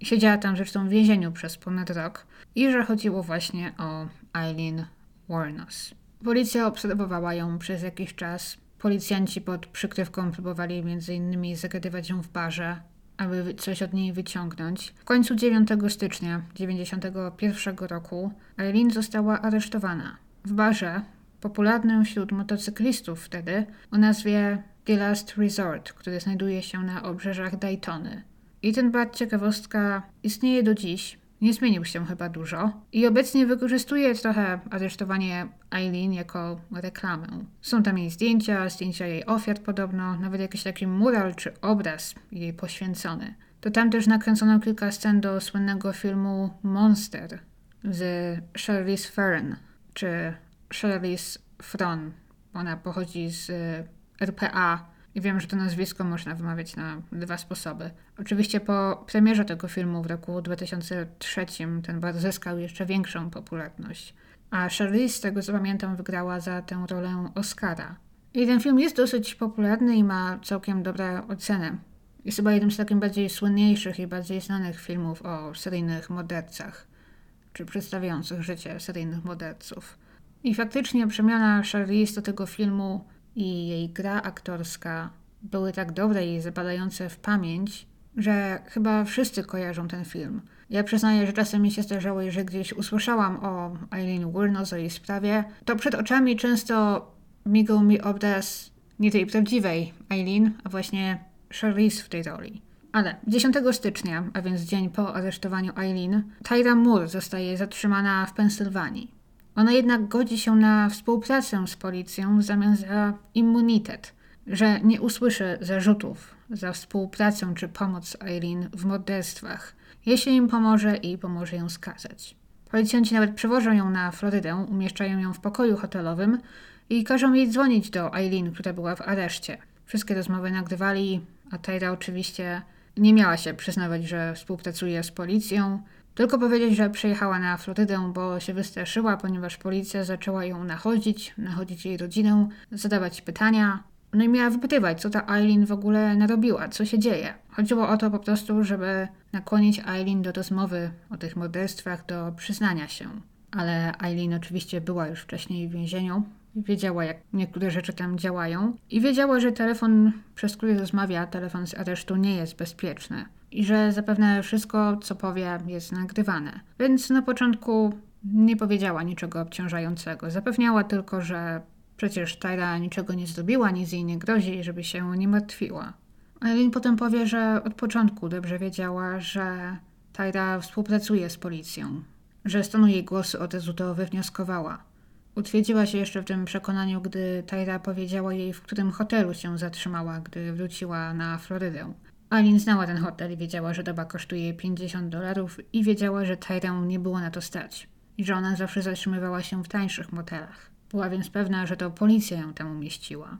Siedziała tam zresztą w więzieniu przez ponad rok i że chodziło właśnie o Eileen Warnos. Policja obserwowała ją przez jakiś czas. Policjanci pod przykrywką próbowali m.in. zagadywać ją w barze, aby coś od niej wyciągnąć. W końcu 9 stycznia 1991 roku Eileen została aresztowana. W barze, popularnym wśród motocyklistów wtedy, o nazwie The Last Resort, który znajduje się na obrzeżach Daytony. I ten bar ciekawostka istnieje do dziś, nie zmienił się chyba dużo i obecnie wykorzystuje trochę aresztowanie Eileen jako reklamę. Są tam jej zdjęcia, zdjęcia jej ofiar podobno, nawet jakiś taki mural czy obraz jej poświęcony. To tam też nakręcono kilka scen do słynnego filmu Monster z Charlize Theron, czy Charlize Theron. Ona pochodzi z RPA i wiem, że to nazwisko można wymawiać na dwa sposoby. Oczywiście po premierze tego filmu w roku 2003 ten bar zyskał jeszcze większą popularność. A Charlize, z tego co pamiętam, wygrała za tę rolę Oscara. I ten film jest dosyć popularny i ma całkiem dobre oceny. Jest chyba jednym z takich bardziej słynniejszych i bardziej znanych filmów o seryjnych mordercach, czy przedstawiających życie seryjnych morderców. I faktycznie przemiana Charlize do tego filmu i jej gra aktorska były tak dobre i zapadające w pamięć, że chyba wszyscy kojarzą ten film. Ja przyznaję, że czasem mi się zdarzało, że gdzieś usłyszałam o Eileen Wuornos, o jej sprawie, to przed oczami często migał mi obraz nie tej prawdziwej Eileen, a właśnie Charlize w tej roli. Ale 10 stycznia, a więc dzień po aresztowaniu Eileen, Tyra Moore zostaje zatrzymana w Pensylwanii. Ona jednak godzi się na współpracę z policją w zamian za immunitet, że nie usłyszy zarzutów za współpracę czy pomoc Eileen w morderstwach, jeśli im pomoże i pomoże ją skazać. Policjanci nawet przewożą ją na Florydę, umieszczają ją w pokoju hotelowym i każą jej dzwonić do Eileen, która była w areszcie. Wszystkie rozmowy nagrywali, a Tyra oczywiście nie miała się przyznawać, że współpracuje z policją, tylko powiedzieć, że przyjechała na Florydę, bo się wystraszyła, ponieważ policja zaczęła ją nachodzić, nachodzić jej rodzinę, zadawać pytania. No i miała wypytywać, co ta Eileen w ogóle narobiła, co się dzieje. Chodziło o to po prostu, żeby nakłonić Eileen do rozmowy o tych morderstwach, do przyznania się. Ale Eileen oczywiście była już wcześniej w więzieniu, wiedziała, jak niektóre rzeczy tam działają i wiedziała, że telefon, przez który rozmawia, telefon z aresztu nie jest bezpieczny i że zapewne wszystko, co powie, jest nagrywane. Więc na początku nie powiedziała niczego obciążającego. Zapewniała tylko, że przecież Tyra niczego nie zrobiła, nic jej nie grozi, żeby się nie martwiła. Eileen potem powie, że od początku dobrze wiedziała, że Tyra współpracuje z policją, że stanu jej głosu od razu to wywnioskowała. Utwierdziła się jeszcze w tym przekonaniu, gdy Tyra powiedziała jej, w którym hotelu się zatrzymała, gdy wróciła na Florydę. Alin znała ten hotel i wiedziała, że doba kosztuje 50 dolarów i wiedziała, że Tyrę nie było na to stać i że ona zawsze zatrzymywała się w tańszych motelach. Była więc pewna, że to policja ją tam umieściła.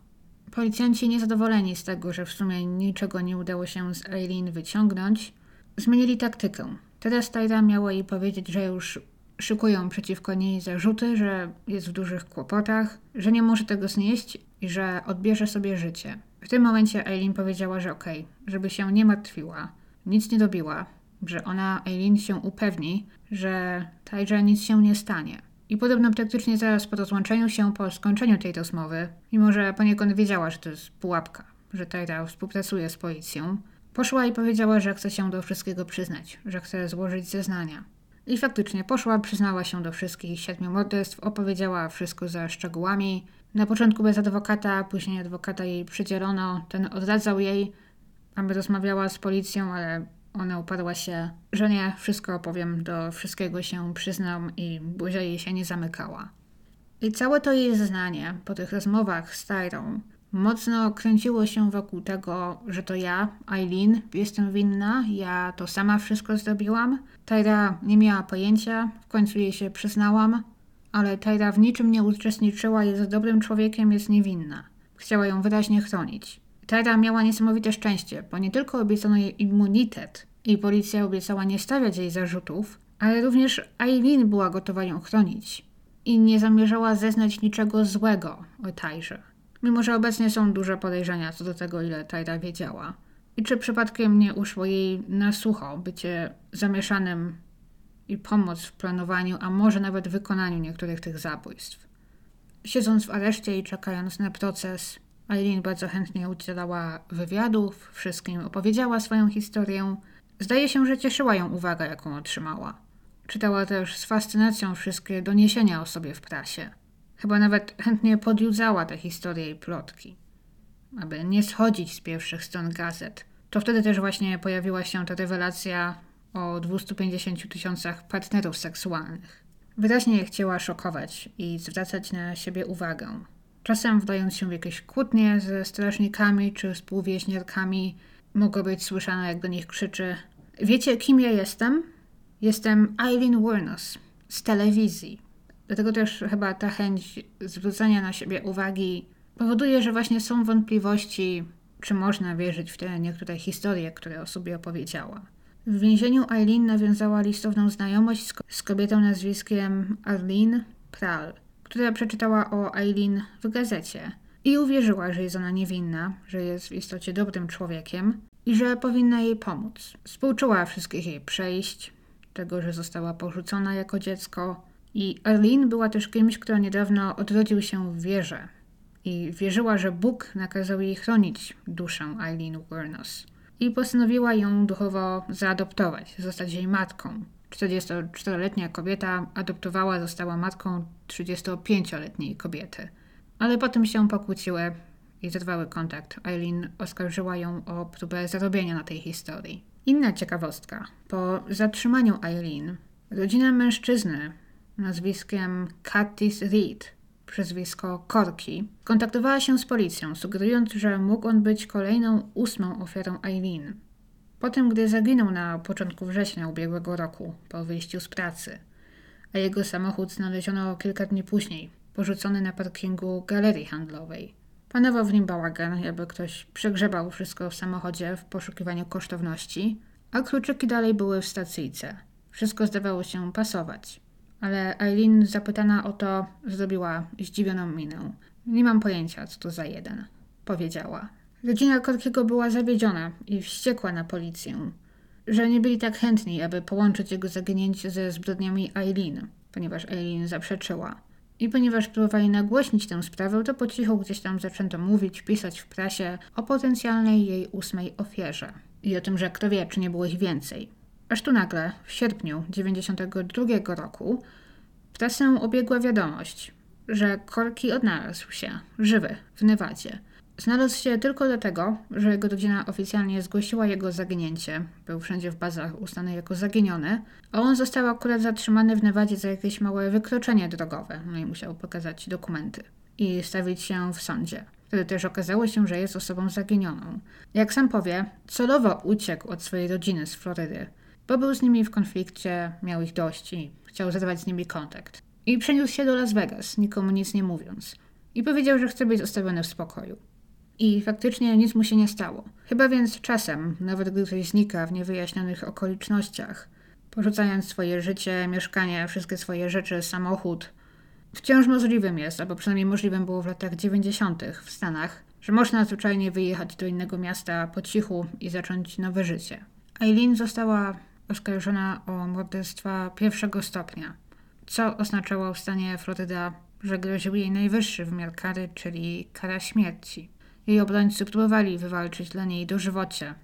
Policjanci niezadowoleni z tego, że w sumie niczego nie udało się z Eileen wyciągnąć, zmienili taktykę. Teraz Tyra miała jej powiedzieć, że już szykują przeciwko niej zarzuty, że jest w dużych kłopotach, że nie może tego znieść i że odbierze sobie życie. W tym momencie Eileen powiedziała, że okej, okay, żeby się nie martwiła, nic nie robiła, że ona, Eileen, się upewni, że Tyrze nic się nie stanie. I podobno praktycznie zaraz po rozłączeniu się, po skończeniu tej rozmowy, mimo że poniekąd wiedziała, że to jest pułapka, że Tyra współpracuje z policją, poszła i powiedziała, że chce się do wszystkiego przyznać, że chce złożyć zeznania. I faktycznie poszła, przyznała się do wszystkich siedmiu morderstw, opowiedziała wszystko za szczegółami. Na początku bez adwokata, później adwokata jej przydzielono. Ten odradzał jej, aby rozmawiała z policją, ale ona upadła się, że nie, wszystko opowiem, do wszystkiego się przyznam i buzia jej się nie zamykała. I całe to jej zeznanie po tych rozmowach z Tyrą mocno kręciło się wokół tego, że to ja, Eileen, jestem winna, ja to sama wszystko zrobiłam. Tyra nie miała pojęcia, w końcu jej się przyznałam, ale Tyra w niczym nie uczestniczyła, jest dobrym człowiekiem, jest niewinna. Chciała ją wyraźnie chronić. Tyra miała niesamowite szczęście, bo nie tylko obiecano jej immunitet i policja obiecała nie stawiać jej zarzutów, ale również Eileen była gotowa ją chronić i nie zamierzała zeznać niczego złego o Tyrze mimo że obecnie są duże podejrzenia co do tego, ile Tajda wiedziała. I czy przypadkiem nie uszło jej na sucho bycie zamieszanym i pomoc w planowaniu, a może nawet wykonaniu niektórych tych zabójstw. Siedząc w areszcie i czekając na proces, Eileen bardzo chętnie udzielała wywiadów, wszystkim opowiedziała swoją historię. Zdaje się, że cieszyła ją uwaga, jaką otrzymała. Czytała też z fascynacją wszystkie doniesienia o sobie w prasie. Chyba nawet chętnie podjudzała te historie i plotki. aby nie schodzić z pierwszych stron gazet. To wtedy też właśnie pojawiła się ta rewelacja o 250 tysiącach partnerów seksualnych. Wyraźnie chciała szokować i zwracać na siebie uwagę. Czasem wdając się w jakieś kłótnie ze strażnikami czy współwieźniarkami, mogło być słyszane, jak do nich krzyczy: Wiecie, kim ja jestem? Jestem Eileen Wernos z telewizji. Dlatego też chyba ta chęć zwrócenia na siebie uwagi powoduje, że właśnie są wątpliwości, czy można wierzyć w te niektóre historie, które o sobie opowiedziała. W więzieniu Eileen nawiązała listowną znajomość z kobietą nazwiskiem Arlene Pral, która przeczytała o Eileen w gazecie i uwierzyła, że jest ona niewinna, że jest w istocie dobrym człowiekiem i że powinna jej pomóc. Współczuła wszystkich jej przejść, tego, że została porzucona jako dziecko. I Arlene była też kimś, kto niedawno odrodził się w wierze i wierzyła, że Bóg nakazał jej chronić duszę Eileen Wernos i postanowiła ją duchowo zaadoptować, zostać jej matką. 44-letnia kobieta adoptowała, została matką 35-letniej kobiety. Ale potem się pokłóciły i zerwały kontakt. Eileen oskarżyła ją o próbę zarobienia na tej historii. Inna ciekawostka. Po zatrzymaniu Eileen, rodzina mężczyzny nazwiskiem Curtis Reed, przezwisko Korki, kontaktowała się z policją, sugerując, że mógł on być kolejną ósmą ofiarą Eileen. Potem, gdy zaginął na początku września ubiegłego roku po wyjściu z pracy, a jego samochód znaleziono kilka dni później, porzucony na parkingu galerii handlowej. Panował w nim bałagan, jakby ktoś przegrzebał wszystko w samochodzie w poszukiwaniu kosztowności, a kluczyki dalej były w stacyjce. Wszystko zdawało się pasować. Ale Eileen, zapytana o to, zrobiła zdziwioną minę. Nie mam pojęcia, co to za jeden, powiedziała. Rodzina Korkiego była zawiedziona i wściekła na policję, że nie byli tak chętni, aby połączyć jego zaginięcie ze zbrodniami Eileen, ponieważ Eileen zaprzeczyła. I ponieważ próbowali nagłośnić tę sprawę, to po cichu gdzieś tam zaczęto mówić, pisać w prasie o potencjalnej jej ósmej ofierze. I o tym, że kto wie, czy nie było ich więcej. Aż tu nagle, w sierpniu 92 roku, prasę obiegła wiadomość, że Korki odnalazł się, żywy, w Nevadzie. Znalazł się tylko dlatego, że jego rodzina oficjalnie zgłosiła jego zaginięcie. Był wszędzie w bazach uznany jako zaginiony, a on został akurat zatrzymany w Nevadzie za jakieś małe wykroczenie drogowe, no i musiał pokazać dokumenty i stawić się w sądzie. Wtedy też okazało się, że jest osobą zaginioną. Jak sam powie, celowo uciekł od swojej rodziny z Florydy, bo był z nimi w konflikcie, miał ich dość i chciał zerwać z nimi kontakt. I przeniósł się do Las Vegas, nikomu nic nie mówiąc. I powiedział, że chce być zostawiony w spokoju. I faktycznie nic mu się nie stało. Chyba więc czasem, nawet gdy ktoś znika w niewyjaśnionych okolicznościach, porzucając swoje życie, mieszkanie, wszystkie swoje rzeczy, samochód, wciąż możliwym jest, albo przynajmniej możliwym było w latach 90. w Stanach, że można zwyczajnie wyjechać do innego miasta po cichu i zacząć nowe życie. Eileen została oskarżona o morderstwa pierwszego stopnia, co oznaczało w stanie Floryda, że groził jej najwyższy wymiar kary, czyli kara śmierci. Jej obrońcy próbowali wywalczyć dla niej dożywocie,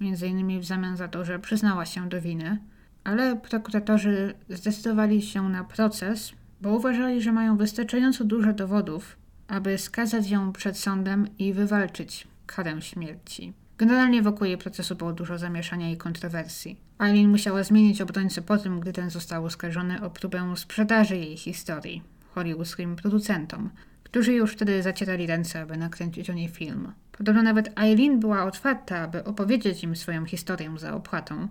innymi w zamian za to, że przyznała się do winy, ale prokuratorzy zdecydowali się na proces, bo uważali, że mają wystarczająco dużo dowodów, aby skazać ją przed sądem i wywalczyć karę śmierci. Generalnie wokół jej procesu było dużo zamieszania i kontrowersji. Eileen musiała zmienić obrońcę po tym, gdy ten został oskarżony o próbę sprzedaży jej historii hollywoodzkim producentom, którzy już wtedy zacierali ręce, aby nakręcić o niej film. Podobno nawet Eileen była otwarta, aby opowiedzieć im swoją historię za opłatą,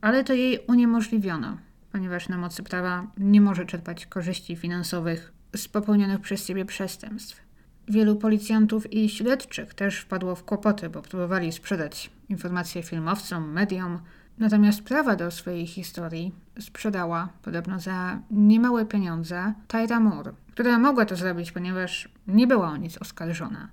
ale to jej uniemożliwiono, ponieważ na mocy prawa nie może czerpać korzyści finansowych z popełnionych przez siebie przestępstw. Wielu policjantów i śledczych też wpadło w kłopoty, bo próbowali sprzedać informacje filmowcom, mediom, natomiast prawa do swojej historii sprzedała, podobno za niemałe pieniądze, Tyra Moore, która mogła to zrobić, ponieważ nie była o nic oskarżona.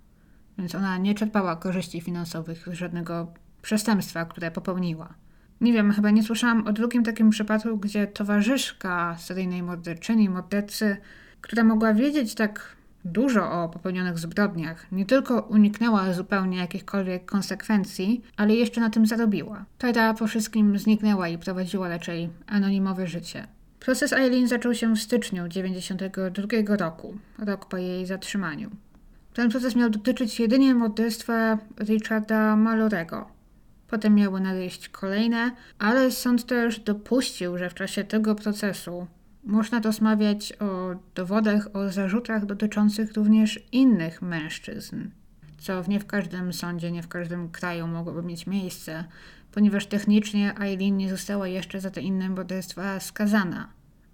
Więc ona nie czerpała korzyści finansowych z żadnego przestępstwa, które popełniła. Nie wiem, chyba nie słyszałam o drugim takim przypadku, gdzie towarzyszka seryjnej morderczyni, mordercy, która mogła wiedzieć tak dużo o popełnionych zbrodniach, nie tylko uniknęła zupełnie jakichkolwiek konsekwencji, ale jeszcze na tym zarobiła. Tada po wszystkim zniknęła i prowadziła raczej anonimowe życie. Proces Eileen zaczął się w styczniu 1992 roku, rok po jej zatrzymaniu. Ten proces miał dotyczyć jedynie morderstwa Richarda Malorego. Potem miały nadejść kolejne, ale sąd też dopuścił, że w czasie tego procesu można rozmawiać o dowodach, o zarzutach dotyczących również innych mężczyzn, co nie w każdym sądzie, nie w każdym kraju mogłoby mieć miejsce, ponieważ technicznie Eileen nie została jeszcze za te inne morderstwa skazana.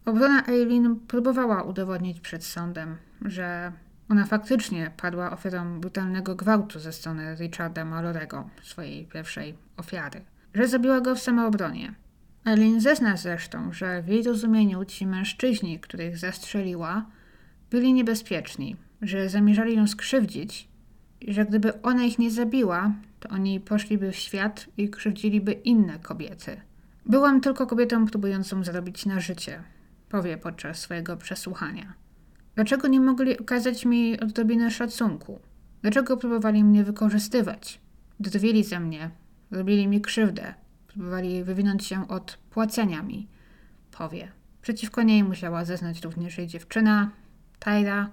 Obrona Eileen próbowała udowodnić przed sądem, że ona faktycznie padła ofiarą brutalnego gwałtu ze strony Richarda Malorego, swojej pierwszej ofiary, że zabiła go w samoobronie. Eileen zezna zresztą, że w jej rozumieniu ci mężczyźni, których zastrzeliła, byli niebezpieczni, że zamierzali ją skrzywdzić i że gdyby ona ich nie zabiła, to oni poszliby w świat i krzywdziliby inne kobiety. Byłam tylko kobietą próbującą zarobić na życie, powie podczas swojego przesłuchania. Dlaczego nie mogli okazać mi odrobiny szacunku? Dlaczego próbowali mnie wykorzystywać? Drwili ze mnie, robili mi krzywdę, próbowali wywinąć się od płacenia mi, powie. Przeciwko niej musiała zeznać również jej dziewczyna, Tyra,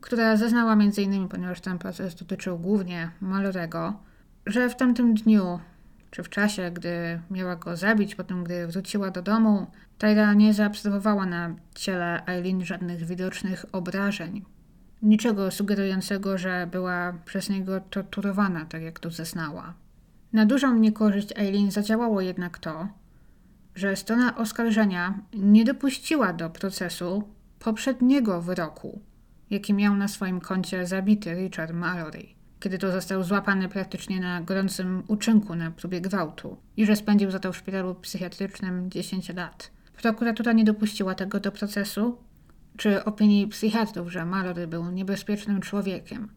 która zeznała m.in., ponieważ ten proces dotyczył głównie Malorego, że w tamtym dniu, czy w czasie, gdy miała go zabić, potem gdy wróciła do domu, Tyra nie zaobserwowała na ciele Eileen żadnych widocznych obrażeń. Niczego sugerującego, że była przez niego torturowana, tak jak tu zeznała. Na dużą niekorzyść Eileen zadziałało jednak to, że strona oskarżenia nie dopuściła do procesu poprzedniego wyroku, jaki miał na swoim koncie zabity Richard Mallory, kiedy to został złapany praktycznie na gorącym uczynku na próbie gwałtu i że spędził za to w szpitalu psychiatrycznym 10 lat. Prokuratura nie dopuściła tego do procesu, czy opinii psychiatrów, że Mallory był niebezpiecznym człowiekiem.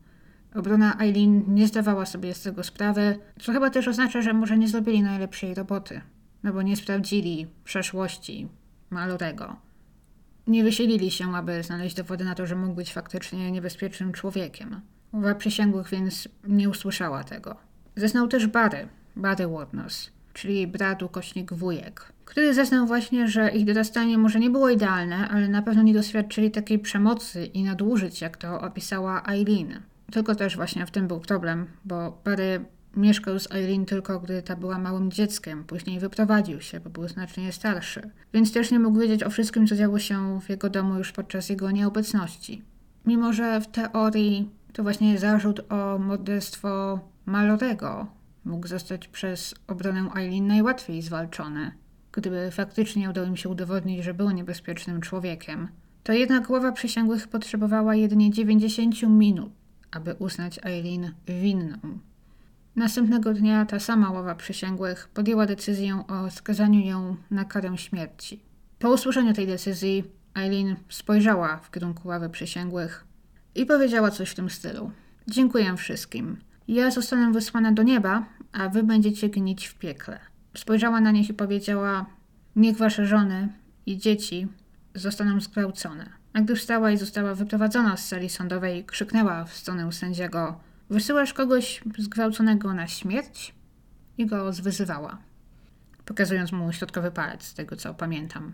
Obrona Eileen nie zdawała sobie z tego sprawy, co chyba też oznacza, że może nie zrobili najlepszej roboty, no bo nie sprawdzili przeszłości Malorego. Nie wysilili się, aby znaleźć dowody na to, że mógł być faktycznie niebezpiecznym człowiekiem. Łowa przysięgłych więc nie usłyszała tego. Zeznał też Barry, Barry Warnos, czyli brat ukośnik wujek, który zeznał właśnie, że ich dorastanie może nie było idealne, ale na pewno nie doświadczyli takiej przemocy i nadużyć, jak to opisała Eileen. Tylko też właśnie w tym był problem, bo Barry mieszkał z Eileen tylko gdy ta była małym dzieckiem, później wyprowadził się, bo był znacznie starszy, więc też nie mógł wiedzieć o wszystkim, co działo się w jego domu już podczas jego nieobecności. Mimo, że w teorii to właśnie zarzut o morderstwo Malorego mógł zostać przez obronę Eileen najłatwiej zwalczony, gdyby faktycznie udało im się udowodnić, że był niebezpiecznym człowiekiem. To jednak głowa przysięgłych potrzebowała jedynie 90 minut, aby uznać Eileen winną. Następnego dnia ta sama ława przysięgłych podjęła decyzję o skazaniu ją na karę śmierci. Po usłyszeniu tej decyzji Eileen spojrzała w kierunku ławy przysięgłych i powiedziała coś w tym stylu. Dziękuję wszystkim. Ja zostanę wysłana do nieba, a wy będziecie gnić w piekle. Spojrzała na nich i powiedziała: Niech wasze żony i dzieci zostaną zgwałcone. A gdy wstała i została wyprowadzona z sali sądowej, krzyknęła w stronę sędziego: Wysyłasz kogoś zgwałconego na śmierć? I go zwyzywała, pokazując mu środkowy palec, z tego co pamiętam.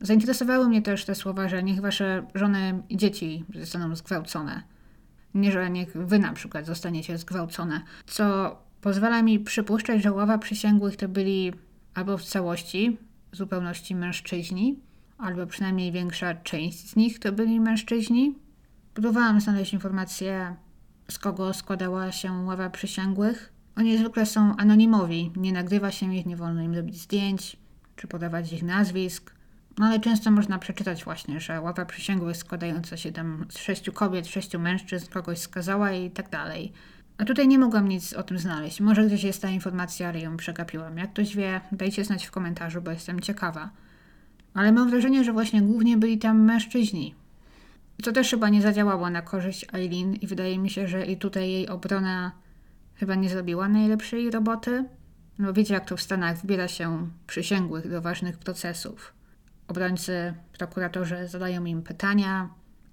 Zainteresowały mnie też te słowa, że niech wasze żony i dzieci zostaną zgwałcone. Nie, że niech wy na przykład zostaniecie zgwałcone, co pozwala mi przypuszczać, że ława przysięgłych to byli albo w całości, w zupełności mężczyźni, albo przynajmniej większa część z nich to byli mężczyźni. Próbowałam znaleźć informacje, z kogo składała się ława przysięgłych. Oni zwykle są anonimowi, nie nagrywa się ich, nie wolno im robić zdjęć czy podawać ich nazwisk. No ale często można przeczytać właśnie, że ława przysięgłych składająca się tam z sześciu kobiet, sześciu mężczyzn kogoś skazała i tak dalej. A tutaj nie mogłam nic o tym znaleźć. Może gdzieś jest ta informacja, ale ją przegapiłam. Jak ktoś wie, dajcie znać w komentarzu, bo jestem ciekawa. Ale mam wrażenie, że właśnie głównie byli tam mężczyźni. Co też chyba nie zadziałało na korzyść Eileen i wydaje mi się, że i tutaj jej obrona chyba nie zrobiła najlepszej roboty. No wiecie, jak to w Stanach wybiera się przysięgłych do ważnych procesów. Obrońcy, prokuratorzy zadają im pytania,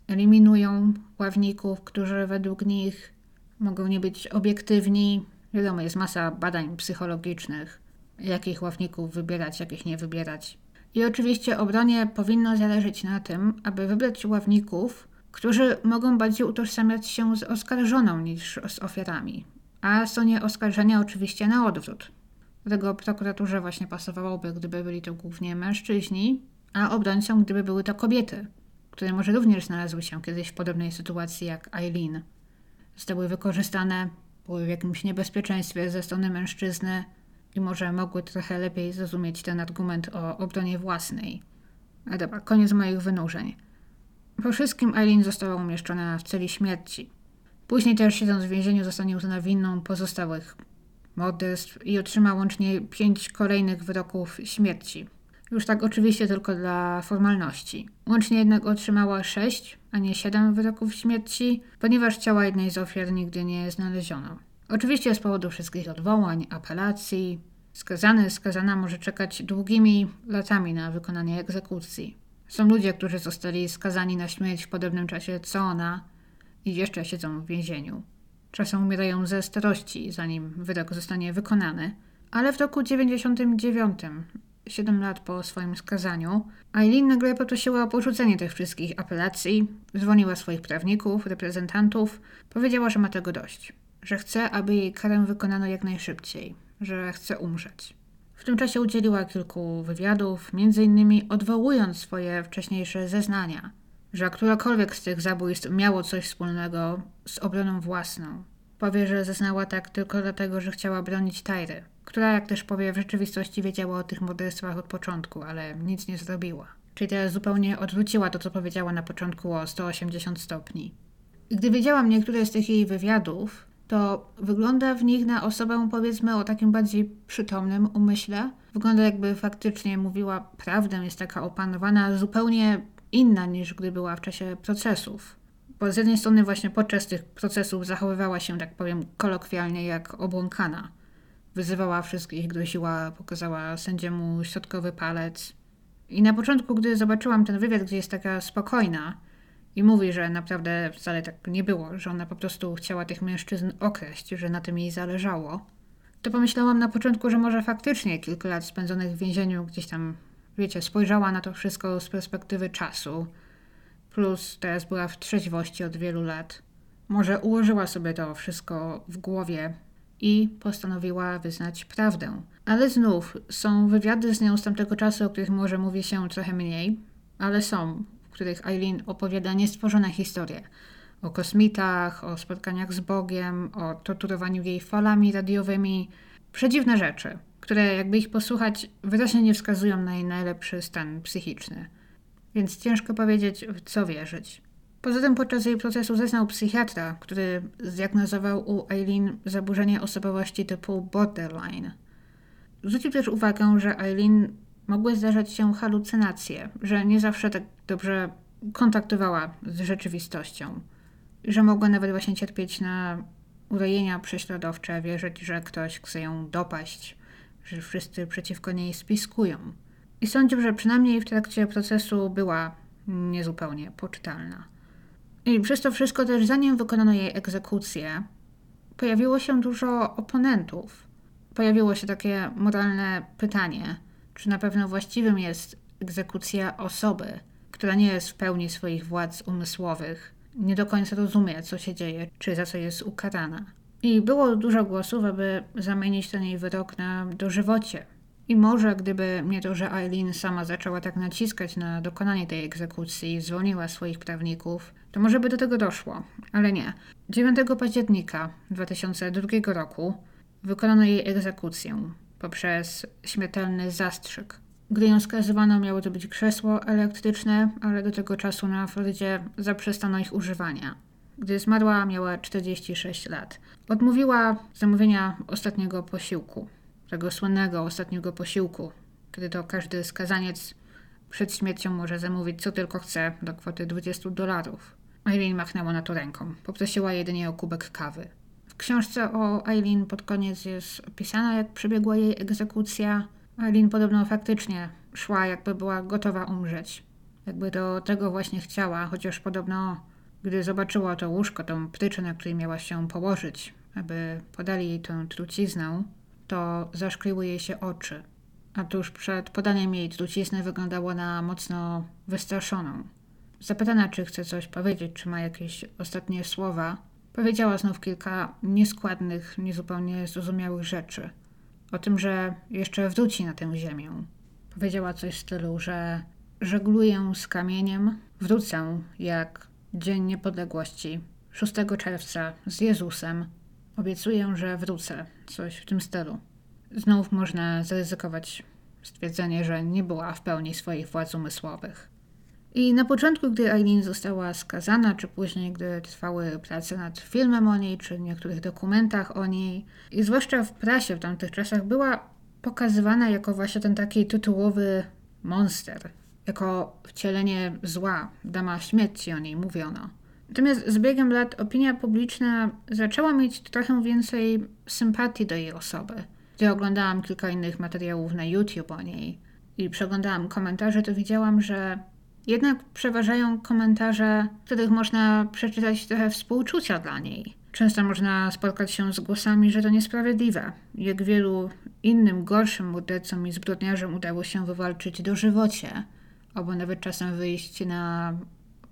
eliminują ławników, którzy według nich mogą nie być obiektywni. Wiadomo, jest masa badań psychologicznych, jakich ławników wybierać, jakich nie wybierać. I oczywiście obronie powinno zależeć na tym, aby wybrać ławników, którzy mogą bardziej utożsamiać się z oskarżoną niż z ofiarami. A nie oskarżenia oczywiście na odwrót. Dlatego prokuraturze właśnie pasowałoby, gdyby byli to głównie mężczyźni, a obrońcą, gdyby były to kobiety, które może również znalazły się kiedyś w podobnej sytuacji jak Eileen. Zostały wykorzystane, były w jakimś niebezpieczeństwie ze strony mężczyzny i może mogły trochę lepiej zrozumieć ten argument o obronie własnej. A dobra, koniec moich wynurzeń. Po wszystkim Eileen została umieszczona w celi śmierci. Później też siedząc w więzieniu zostanie uznana winną pozostałych morderstw i otrzyma łącznie pięć kolejnych wyroków śmierci. Już tak oczywiście tylko dla formalności. Łącznie jednak otrzymała sześć, a nie siedem wyroków śmierci, ponieważ ciała jednej z ofiar nigdy nie znaleziono. Oczywiście z powodu wszystkich odwołań, apelacji, skazany, skazana może czekać długimi latami na wykonanie egzekucji. Są ludzie, którzy zostali skazani na śmierć w podobnym czasie co ona i jeszcze siedzą w więzieniu. Czasem umierają ze starości, zanim wyrok zostanie wykonany, ale w roku 99, 7 lat po swoim skazaniu, Eileen nagle poprosiła o porzucenie tych wszystkich apelacji, dzwoniła swoich prawników, reprezentantów, powiedziała, że ma tego dość, że chce, aby jej karę wykonano jak najszybciej, że chce umrzeć. W tym czasie udzieliła kilku wywiadów, innymi odwołując swoje wcześniejsze zeznania, że którakolwiek z tych zabójstw miało coś wspólnego z obroną własną. Powie, że zeznała tak tylko dlatego, że chciała bronić Tajry, która, jak też powie, w rzeczywistości wiedziała o tych morderstwach od początku, ale nic nie zrobiła. Czyli teraz zupełnie odwróciła to, co powiedziała na początku o 180 stopni. Gdy wiedziałam niektóre z tych jej wywiadów, to wygląda w nich na osobę, powiedzmy, o takim bardziej przytomnym umyśle. Wygląda jakby faktycznie mówiła prawdę, jest taka opanowana, zupełnie inna niż gdy była w czasie procesów. Bo z jednej strony właśnie podczas tych procesów zachowywała się, tak powiem, kolokwialnie jak obłąkana. Wyzywała wszystkich, groziła, pokazała sędziemu środkowy palec. I na początku, gdy zobaczyłam ten wywiad, gdzie jest taka spokojna, i mówi, że naprawdę wcale tak nie było, że ona po prostu chciała tych mężczyzn określić, że na tym jej zależało. To pomyślałam na początku, że może faktycznie kilka lat spędzonych w więzieniu gdzieś tam, wiecie, spojrzała na to wszystko z perspektywy czasu. Plus teraz była w trzeźwości od wielu lat. Może ułożyła sobie to wszystko w głowie i postanowiła wyznać prawdę. Ale znów są wywiady z nią z tamtego czasu, o których może mówi się trochę mniej, ale są których Eileen opowiada niestworzone historie. O kosmitach, o spotkaniach z Bogiem, o torturowaniu jej falami radiowymi. Przedziwne rzeczy, które jakby ich posłuchać wyraźnie nie wskazują na jej najlepszy stan psychiczny. Więc ciężko powiedzieć, w co wierzyć. Poza tym podczas jej procesu zeznał psychiatra, który zdiagnozował u Eileen zaburzenie osobowości typu borderline. Zwrócił też uwagę, że Eileen mogły zdarzać się halucynacje, że nie zawsze tak dobrze kontaktowała z rzeczywistością, że mogła nawet właśnie cierpieć na urojenia prześladowcze, wierzyć, że ktoś chce ją dopaść, że wszyscy przeciwko niej spiskują. I sądził, że przynajmniej w trakcie procesu była niezupełnie poczytalna. I przez to wszystko też zanim wykonano jej egzekucję, pojawiło się dużo oponentów. Pojawiło się takie moralne pytanie – czy na pewno właściwym jest egzekucja osoby, która nie jest w pełni swoich władz umysłowych, nie do końca rozumie, co się dzieje, czy za co jest ukarana. I było dużo głosów, aby zamienić ten jej wyrok na dożywocie. I może gdyby nie to, że Eileen sama zaczęła tak naciskać na dokonanie tej egzekucji i swoich prawników, to może by do tego doszło, ale nie. 9 października 2002 roku wykonano jej egzekucję poprzez śmiertelny zastrzyk. Gdy ją skazywano, miało to być krzesło elektryczne, ale do tego czasu na Florydzie zaprzestano ich używania. Gdy zmarła, miała 46 lat. Odmówiła zamówienia ostatniego posiłku, tego słynnego ostatniego posiłku, kiedy to każdy skazaniec przed śmiercią może zamówić co tylko chce do kwoty 20 dolarów. Eileen machnęła na to ręką. Poprosiła jedynie o kubek kawy książce o Eileen pod koniec jest opisana, jak przebiegła jej egzekucja. Eileen podobno faktycznie szła, jakby była gotowa umrzeć. Jakby do tego właśnie chciała, chociaż podobno, gdy zobaczyła to łóżko, tą pryczę, na której miała się położyć, aby podali jej tę truciznę, to zaszkliły jej się oczy. A tuż przed podaniem jej trucizny wyglądała na mocno wystraszoną. zapytana, czy chce coś powiedzieć, czy ma jakieś ostatnie słowa, powiedziała znów kilka nieskładnych, niezupełnie zrozumiałych rzeczy. O tym, że jeszcze wróci na tę ziemię. Powiedziała coś w stylu, że żegluję z kamieniem, wrócę jak Dzień Niepodległości 6 czerwca z Jezusem. Obiecuję, że wrócę. Coś w tym stylu. Znów można zaryzykować stwierdzenie, że nie była w pełni swoich władz umysłowych. I na początku, gdy Eileen została skazana, czy później, gdy trwały prace nad filmem o niej, czy niektórych dokumentach o niej, i zwłaszcza w prasie w tamtych czasach, była pokazywana jako właśnie ten taki tytułowy monster, jako wcielenie zła, dama śmierci o niej mówiono. Natomiast z biegiem lat opinia publiczna zaczęła mieć trochę więcej sympatii do jej osoby. Gdy oglądałam kilka innych materiałów na YouTube o niej i przeglądałam komentarze, to widziałam, że jednak przeważają komentarze, w których można przeczytać trochę współczucia dla niej. Często można spotkać się z głosami, że to niesprawiedliwe. Jak wielu innym gorszym mordercom i zbrodniarzom udało się wywalczyć dożywocie, albo nawet czasem wyjść na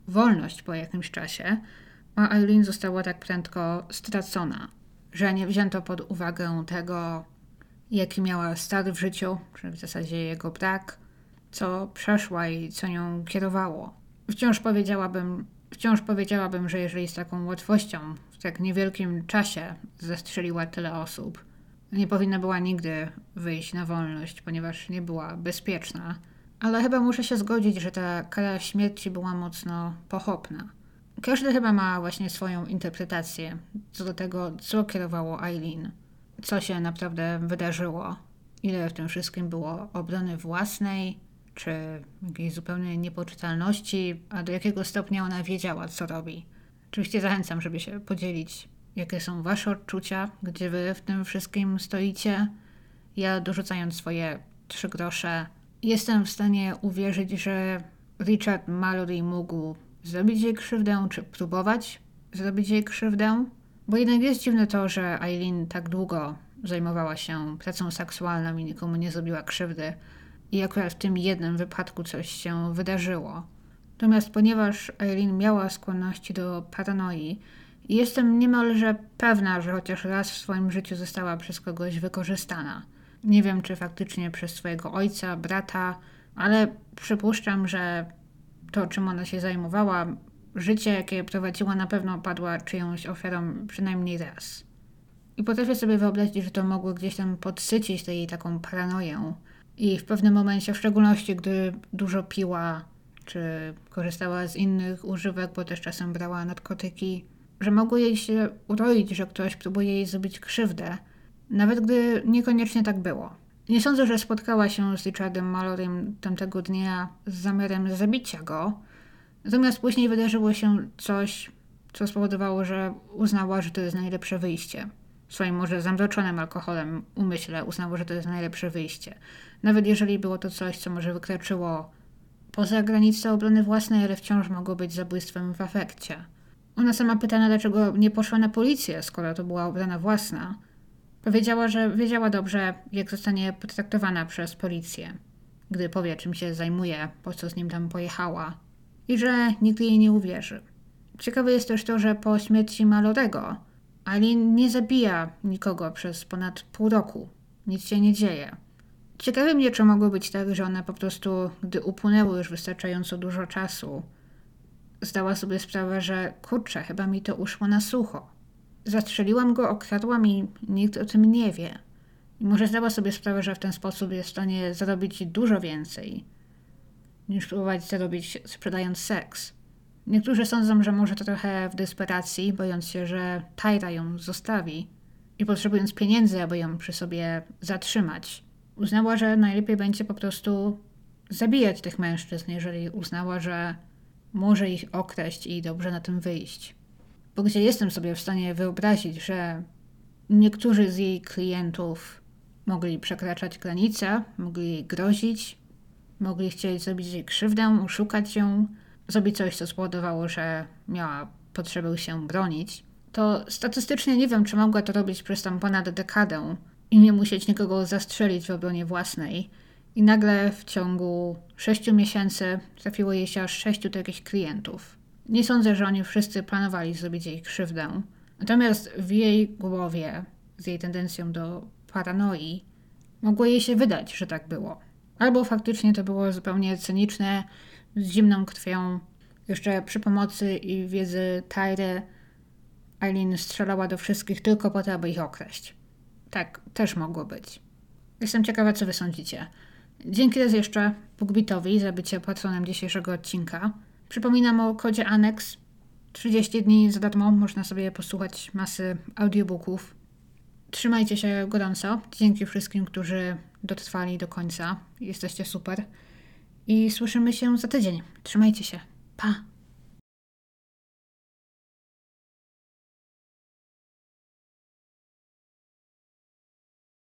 wolność po jakimś czasie, a Eileen została tak prędko stracona, że nie wzięto pod uwagę tego, jaki miała start w życiu, czy w zasadzie jego brak, co przeszła i co nią kierowało. Wciąż powiedziałabym, wciąż powiedziałabym, że jeżeli z taką łatwością w tak niewielkim czasie zastrzeliła tyle osób, nie powinna była nigdy wyjść na wolność, ponieważ nie była bezpieczna. Ale chyba muszę się zgodzić, że ta kara śmierci była mocno pochopna. Każdy chyba ma właśnie swoją interpretację co do tego, co kierowało Eileen, co się naprawdę wydarzyło, ile w tym wszystkim było obrony własnej, czy jakiejś zupełnej niepoczytalności, a do jakiego stopnia ona wiedziała, co robi. Oczywiście zachęcam, żeby się podzielić, jakie są Wasze odczucia, gdzie Wy w tym wszystkim stoicie. Ja dorzucając swoje trzy grosze, jestem w stanie uwierzyć, że Richard Mallory mógł zrobić jej krzywdę, czy próbować zrobić jej krzywdę, bo jednak jest dziwne to, że Eileen tak długo zajmowała się pracą seksualną i nikomu nie zrobiła krzywdy, i akurat w tym jednym wypadku coś się wydarzyło. Natomiast ponieważ Eileen miała skłonności do paranoi, jestem niemalże pewna, że chociaż raz w swoim życiu została przez kogoś wykorzystana. Nie wiem, czy faktycznie przez swojego ojca, brata, ale przypuszczam, że to, czym ona się zajmowała, życie, jakie prowadziła, na pewno padła czyjąś ofiarą przynajmniej raz. I potrafię sobie wyobrazić, że to mogło gdzieś tam podsycić tej taką paranoję, i w pewnym momencie, w szczególności gdy dużo piła, czy korzystała z innych używek, bo też czasem brała narkotyki, że mogło jej się uroić, że ktoś próbuje jej zrobić krzywdę, nawet gdy niekoniecznie tak było. Nie sądzę, że spotkała się z Richardem Malorym tamtego dnia z zamiarem zabicia go, natomiast później wydarzyło się coś, co spowodowało, że uznała, że to jest najlepsze wyjście. W swoim może zamroczonym alkoholem umyśle uznała, że to jest najlepsze wyjście. Nawet jeżeli było to coś, co może wykroczyło poza granicę obrony własnej, ale wciąż mogło być zabójstwem w afekcie. Ona sama pytana, dlaczego nie poszła na policję, skoro to była obrona własna. Powiedziała, że wiedziała dobrze, jak zostanie potraktowana przez policję, gdy powie, czym się zajmuje, po co z nim tam pojechała, i że nikt jej nie uwierzy. Ciekawe jest też to, że po śmierci Malorego Alin nie zabija nikogo przez ponad pół roku. Nic się nie dzieje. Ciekawe mnie, czy mogło być tak, że ona po prostu, gdy upłynęło już wystarczająco dużo czasu, zdała sobie sprawę, że kurczę, chyba mi to uszło na sucho. Zastrzeliłam go, okradłam i nikt o tym nie wie. I może zdała sobie sprawę, że w ten sposób jest w stanie zarobić dużo więcej, niż próbować zarobić sprzedając seks. Niektórzy sądzą, że może to trochę w desperacji, bojąc się, że Tyra ją zostawi i potrzebując pieniędzy, aby ją przy sobie zatrzymać uznała, że najlepiej będzie po prostu zabijać tych mężczyzn, jeżeli uznała, że może ich okraść i dobrze na tym wyjść. Bo gdzie jestem sobie w stanie wyobrazić, że niektórzy z jej klientów mogli przekraczać granice, mogli jej grozić, mogli chcieć zrobić jej krzywdę, oszukać ją, zrobić coś, co spowodowało, że miała potrzebę się bronić, to statystycznie nie wiem, czy mogła to robić przez tam ponad dekadę, i nie musieć nikogo zastrzelić w obronie własnej I nagle w ciągu 6 miesięcy trafiło jej się aż 6 takich klientów. Nie sądzę, że oni wszyscy planowali zrobić jej krzywdę. Natomiast w jej głowie, z jej tendencją do paranoi, mogło jej się wydać, że tak było. Albo faktycznie to było zupełnie cyniczne, z zimną krwią. Jeszcze przy pomocy i wiedzy Tyry Eileen strzelała do wszystkich tylko po to, aby ich okraść. Tak, też mogło być. Jestem ciekawa, co wy sądzicie. Dzięki raz jeszcze Bugbitowi za bycie patronem dzisiejszego odcinka. Przypominam o kodzie Annex. 30 dni za darmo można sobie posłuchać masy audiobooków. Trzymajcie się gorąco. Dzięki wszystkim, którzy dotrwali do końca. Jesteście super. I słyszymy się za tydzień. Trzymajcie się. Pa!